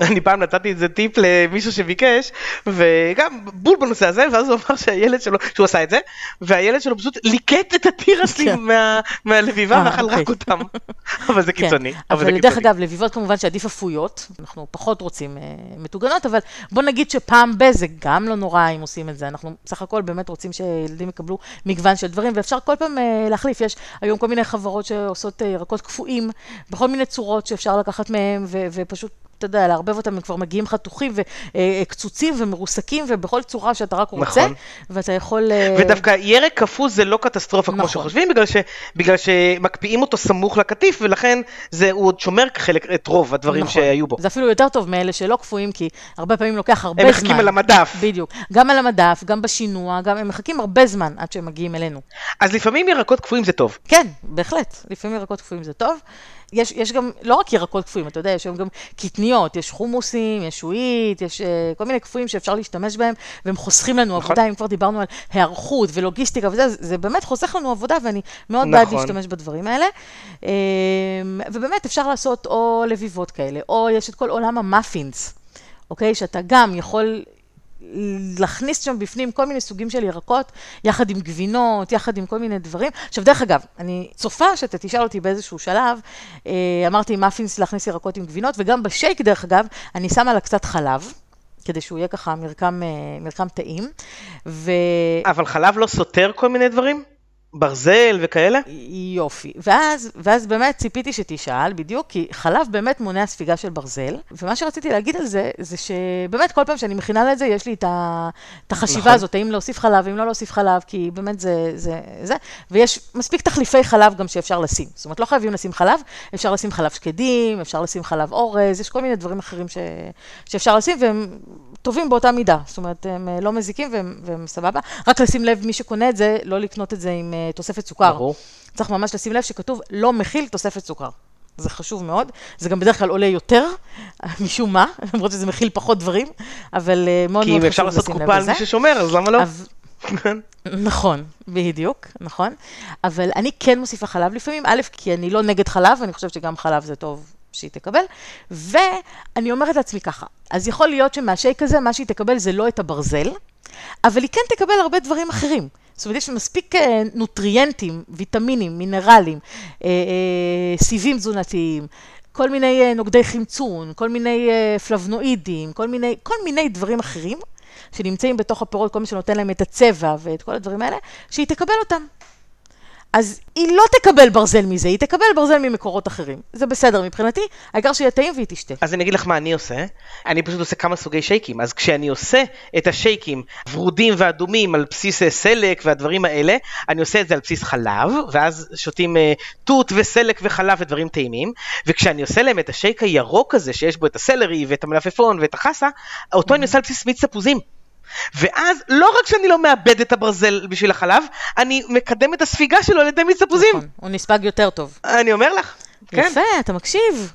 אני פעם נתתי את זה טיפ למישהו שביקש, וגם בול בנושא הזה, ואז הוא אמר שהילד שלו, שהוא עשה את זה, והילד שלו פשוט ליקט את [laughs] כן. התירסים מה- מהלביבה אה, ואכל אוקיי. רק אותם. [laughs] אבל זה כן, קיצוני. אבל דרך. אגב, לביבות כמובן שעדיף אפויות, אנחנו פחות רוצים אה, מטוגנות, אבל בוא נגיד שפעם ב- זה גם לא נורא אם עושים את זה. אנחנו בסך הכל באמת רוצים שילדים יקבלו מגוון של דברים, ואפשר כל פעם אה, להחליף. יש היום כל מיני חברות שעושות ירקות קפואים, בכל מיני צורות שאפשר לקחת מהם, ו- ופשוט... אתה יודע, לערבב אותם, הם כבר מגיעים חתוכים וקצוצים ומרוסקים, ובכל צורה שאתה רק רוצה, נכון. ואתה יכול... אה, ודווקא ירק קפוא זה לא קטסטרופה כמו נכון. שחושבים, בגלל, ש, בגלל שמקפיאים אותו סמוך לקטיף, ולכן זה, הוא עוד שומר חלק, את רוב הדברים נכון. שהיו בו. זה אפילו יותר טוב מאלה שלא קפואים, כי הרבה פעמים לוקח הרבה הם זמן. מחכים על המדף. בדיוק. גם על המדף, גם בשינוע, גם הם מחכים הרבה זמן עד שהם מגיעים אלינו. אז לפעמים ירקות קפואים זה טוב. כן, בהחלט. לפעמים ירקות קפואים זה טוב. יש, יש גם, לא רק ירקות קפואים, אתה יודע, יש היום גם קטניות, יש חומוסים, יש שועית, יש uh, כל מיני קפואים שאפשר להשתמש בהם, והם חוסכים לנו נכון. עבודה, אם כבר דיברנו על היערכות ולוגיסטיקה וזה, זה, זה באמת חוסך לנו עבודה, ואני מאוד נכון. בעד להשתמש בדברים האלה. Um, ובאמת אפשר לעשות או לביבות כאלה, או יש את כל עולם המאפינס, אוקיי? שאתה גם יכול להכניס שם בפנים כל מיני סוגים של ירקות, יחד עם גבינות, יחד עם כל מיני דברים. עכשיו, דרך אגב, אני צופה שאתה תשאל אותי באיזשהו שלב, אה, אמרתי מאפינס להכניס ירקות עם גבינות, וגם בשייק, דרך אגב, אני שמה לה קצת חלב. כדי שהוא יהיה ככה מרקם, אה, מרקם טעים, ו... אבל חלב לא סותר כל מיני דברים? ברזל וכאלה? יופי. ואז, ואז באמת ציפיתי שתשאל, בדיוק, כי חלב באמת מונע ספיגה של ברזל, ומה שרציתי להגיד על זה, זה שבאמת כל פעם שאני מכינה לזה, יש לי את, ה, את החשיבה נכון. הזאת, האם להוסיף חלב, האם לא להוסיף חלב, כי באמת זה, זה, זה, ויש מספיק תחליפי חלב גם שאפשר לשים. זאת אומרת, לא חייבים לשים חלב, אפשר לשים חלב שקדים, אפשר לשים חלב אורז, יש כל מיני דברים אחרים ש, שאפשר לשים, והם טובים באותה מידה. זאת אומרת, הם אה, לא מזיקים והם, והם סבבה. רק לשים לב, מי שקונה את זה, לא לקנות את זה עם אה, תוספת סוכר. ברור. צריך ממש לשים לב שכתוב לא מכיל תוספת סוכר. זה חשוב מאוד, זה גם בדרך כלל עולה יותר, [laughs] משום מה, למרות שזה מכיל פחות דברים, אבל אה, מאוד כי מאוד אם אפשר חשוב לעשות לשים לב קופה על לזה. מי ששומר, אז למה לא? [laughs] נכון, בדיוק, נכון. אבל אני כן מוסיפה חלב לפעמים, א', כי אני לא נגד חלב, אני חושבת שגם חלב זה טוב שהיא תקבל, ואני אומרת לעצמי ככה, אז יכול להיות שמהשייק הזה, מה שהיא תקבל זה לא את הברזל, אבל היא כן תקבל הרבה דברים אחרים. זאת אומרת, יש מספיק אה, נוטריאנטים, ויטמינים, מינרלים, אה, אה, סיבים תזונתיים, כל מיני נוגדי חמצון, כל מיני פלבנואידים, כל מיני, כל מיני דברים אחרים שנמצאים בתוך הפירות, כל מי שנותן להם את הצבע ואת כל הדברים האלה, שהיא תקבל אותם. אז היא לא תקבל ברזל מזה, היא תקבל ברזל ממקורות אחרים. זה בסדר מבחינתי, העיקר שיהיה טעים והיא תשתה. אז אני אגיד לך מה אני עושה, אני פשוט עושה כמה סוגי שייקים, אז כשאני עושה את השייקים ורודים ואדומים על בסיס אה, סלק והדברים האלה, אני עושה את זה על בסיס חלב, ואז שותים אה, תות וסלק וחלב ודברים טעימים, וכשאני עושה להם את השייק הירוק הזה, שיש בו את הסלרי ואת המלפפון ואת החסה, אותו אני עושה על בסיס מיץ תפוזים. ואז לא רק שאני לא מאבד את הברזל בשביל החלב, אני מקדם את הספיגה שלו על ידי מיץ תפוזים. נכון, הוא נספג יותר טוב. אני אומר לך. כן. יפה, אתה מקשיב.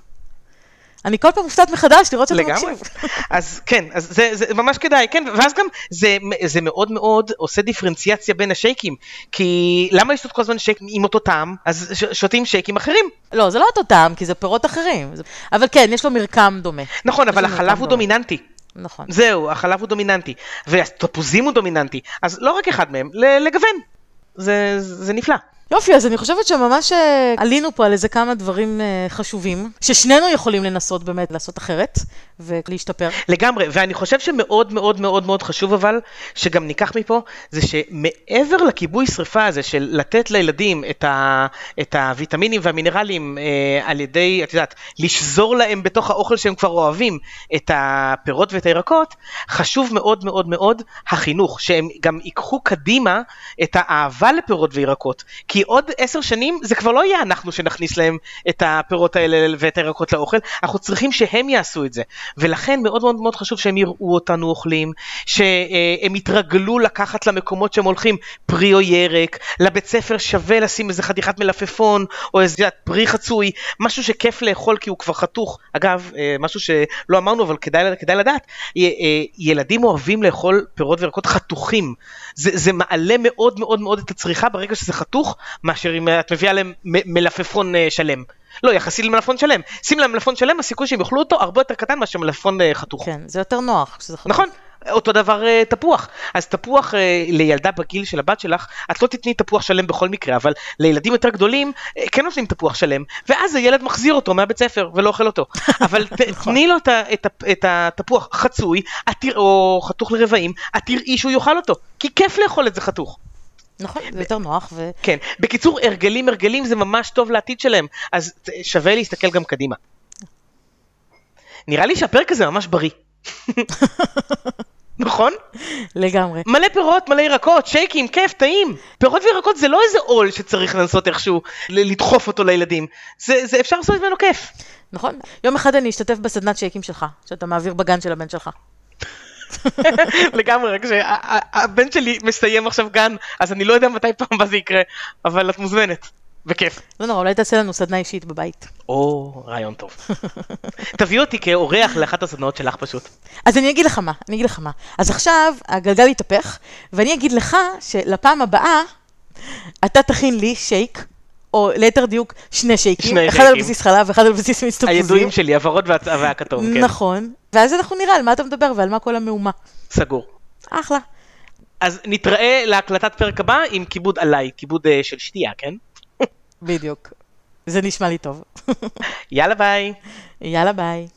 אני כל פעם מופתעת מחדש לראות שאתה לגמרי. מקשיב. [laughs] אז כן, אז זה, זה ממש כדאי, כן, ואז גם זה, זה מאוד מאוד עושה דיפרנציאציה בין השייקים, כי למה לשתות כל הזמן שייק עם אותו טעם, אז ש- שותים שייקים אחרים. לא, זה לא אותו טעם, כי זה פירות אחרים. זה- אבל כן, יש לו מרקם דומה. נכון, אבל החלב הוא דומה. דומיננטי. נכון. זהו, החלב הוא דומיננטי, והתפוזים הוא דומיננטי, אז לא רק אחד מהם, לגוון. זה, זה נפלא. יופי, אז אני חושבת שממש אה, עלינו פה על איזה כמה דברים אה, חשובים, ששנינו יכולים לנסות באמת לעשות אחרת ולהשתפר. לגמרי, ואני חושב שמאוד מאוד מאוד מאוד חשוב אבל, שגם ניקח מפה, זה שמעבר לכיבוי שרפה הזה של לתת לילדים את, ה, את הוויטמינים והמינרלים אה, על ידי, את יודעת, לשזור להם בתוך האוכל שהם כבר אוהבים את הפירות ואת הירקות, חשוב מאוד מאוד מאוד החינוך, שהם גם ייקחו קדימה את האהבה לפירות וירקות, כי עוד עשר שנים זה כבר לא יהיה אנחנו שנכניס להם את הפירות האלה ואת הירקות לאוכל, אנחנו צריכים שהם יעשו את זה. ולכן מאוד מאוד מאוד חשוב שהם יראו אותנו אוכלים, שהם יתרגלו לקחת למקומות שהם הולכים פרי או ירק, לבית ספר שווה לשים איזה חתיכת מלפפון או איזה פרי חצוי, משהו שכיף לאכול כי הוא כבר חתוך. אגב, אה, משהו שלא אמרנו אבל כדאי, כדאי לדעת, אה, ילדים אוהבים לאכול פירות וירקות חתוכים. זה, זה מעלה מאוד מאוד מאוד את הצריכה ברגע שזה חתוך, מאשר אם את מביאה להם מלפפון אה, שלם. לא, יחסית למלפפון שלם. שים להם מלפפון שלם, הסיכוי שהם יאכלו אותו הרבה יותר קטן מאשר מלפפון אה, חתוך. כן, זה יותר נוח כשזה חתוך. נכון. אותו דבר אה, תפוח. אז תפוח לילדה בגיל של הבת שלך, את לא תתני תפוח שלם בכל מקרה, אבל לילדים יותר גדולים כן נותנים תפוח שלם, ואז הילד מחזיר אותו מהבית ספר ולא אוכל אותו. [laughs] אבל ת- תני לו את התפוח חצוי, או חתוך לרבעים, את תראי שהוא יאכל אותו. כי כיף לאכול את זה חתוך. נכון, זה יותר נוח, ו... כן. בקיצור, הרגלים הרגלים זה ממש טוב לעתיד שלהם, אז שווה להסתכל גם קדימה. נראה לי שהפרק הזה ממש בריא. [laughs] נכון? לגמרי. מלא פירות, מלא ירקות, שייקים, כיף, טעים. פירות וירקות זה לא איזה עול שצריך לנסות איכשהו לדחוף אותו לילדים. זה, זה אפשר לעשות ממנו כיף. נכון. יום אחד אני אשתתף בסדנת שייקים שלך, שאתה מעביר בגן של הבן שלך. [laughs] לגמרי, רק שהבן שלי מסיים עכשיו גן, אז אני לא יודע מתי פעם הבאה זה יקרה, אבל את מוזמנת. בכיף. לא נורא, אולי תעשה לנו סדנה אישית בבית. או, רעיון טוב. [laughs] תביאי אותי כאורח לאחת הסדנאות שלך פשוט. אז אני אגיד לך מה, אני אגיד לך מה. אז עכשיו הגלגל יתהפך, ואני אגיד לך שלפעם הבאה אתה תכין לי שייק, או ליתר דיוק שני שייקים, שני אחד על שייקים. בסיס חלב ואחד על בסיס מיץ תפוזים. הידועים שלי, הוורוד והכתום, כן. נכון. ואז אנחנו נראה על מה אתה מדבר ועל מה כל המהומה. סגור. אחלה. אז נתראה להקלטת פרק הבא עם כיבוד עליי, כיבוד אה, של שתייה, כן? [laughs] בדיוק. זה נשמע לי טוב. [laughs] יאללה ביי. יאללה ביי.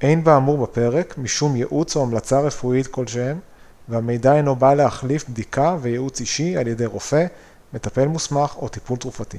אין באמור בפרק משום ייעוץ או המלצה רפואית כלשהם, והמידע אינו בא להחליף בדיקה וייעוץ אישי על ידי רופא, מטפל מוסמך או טיפול תרופתי.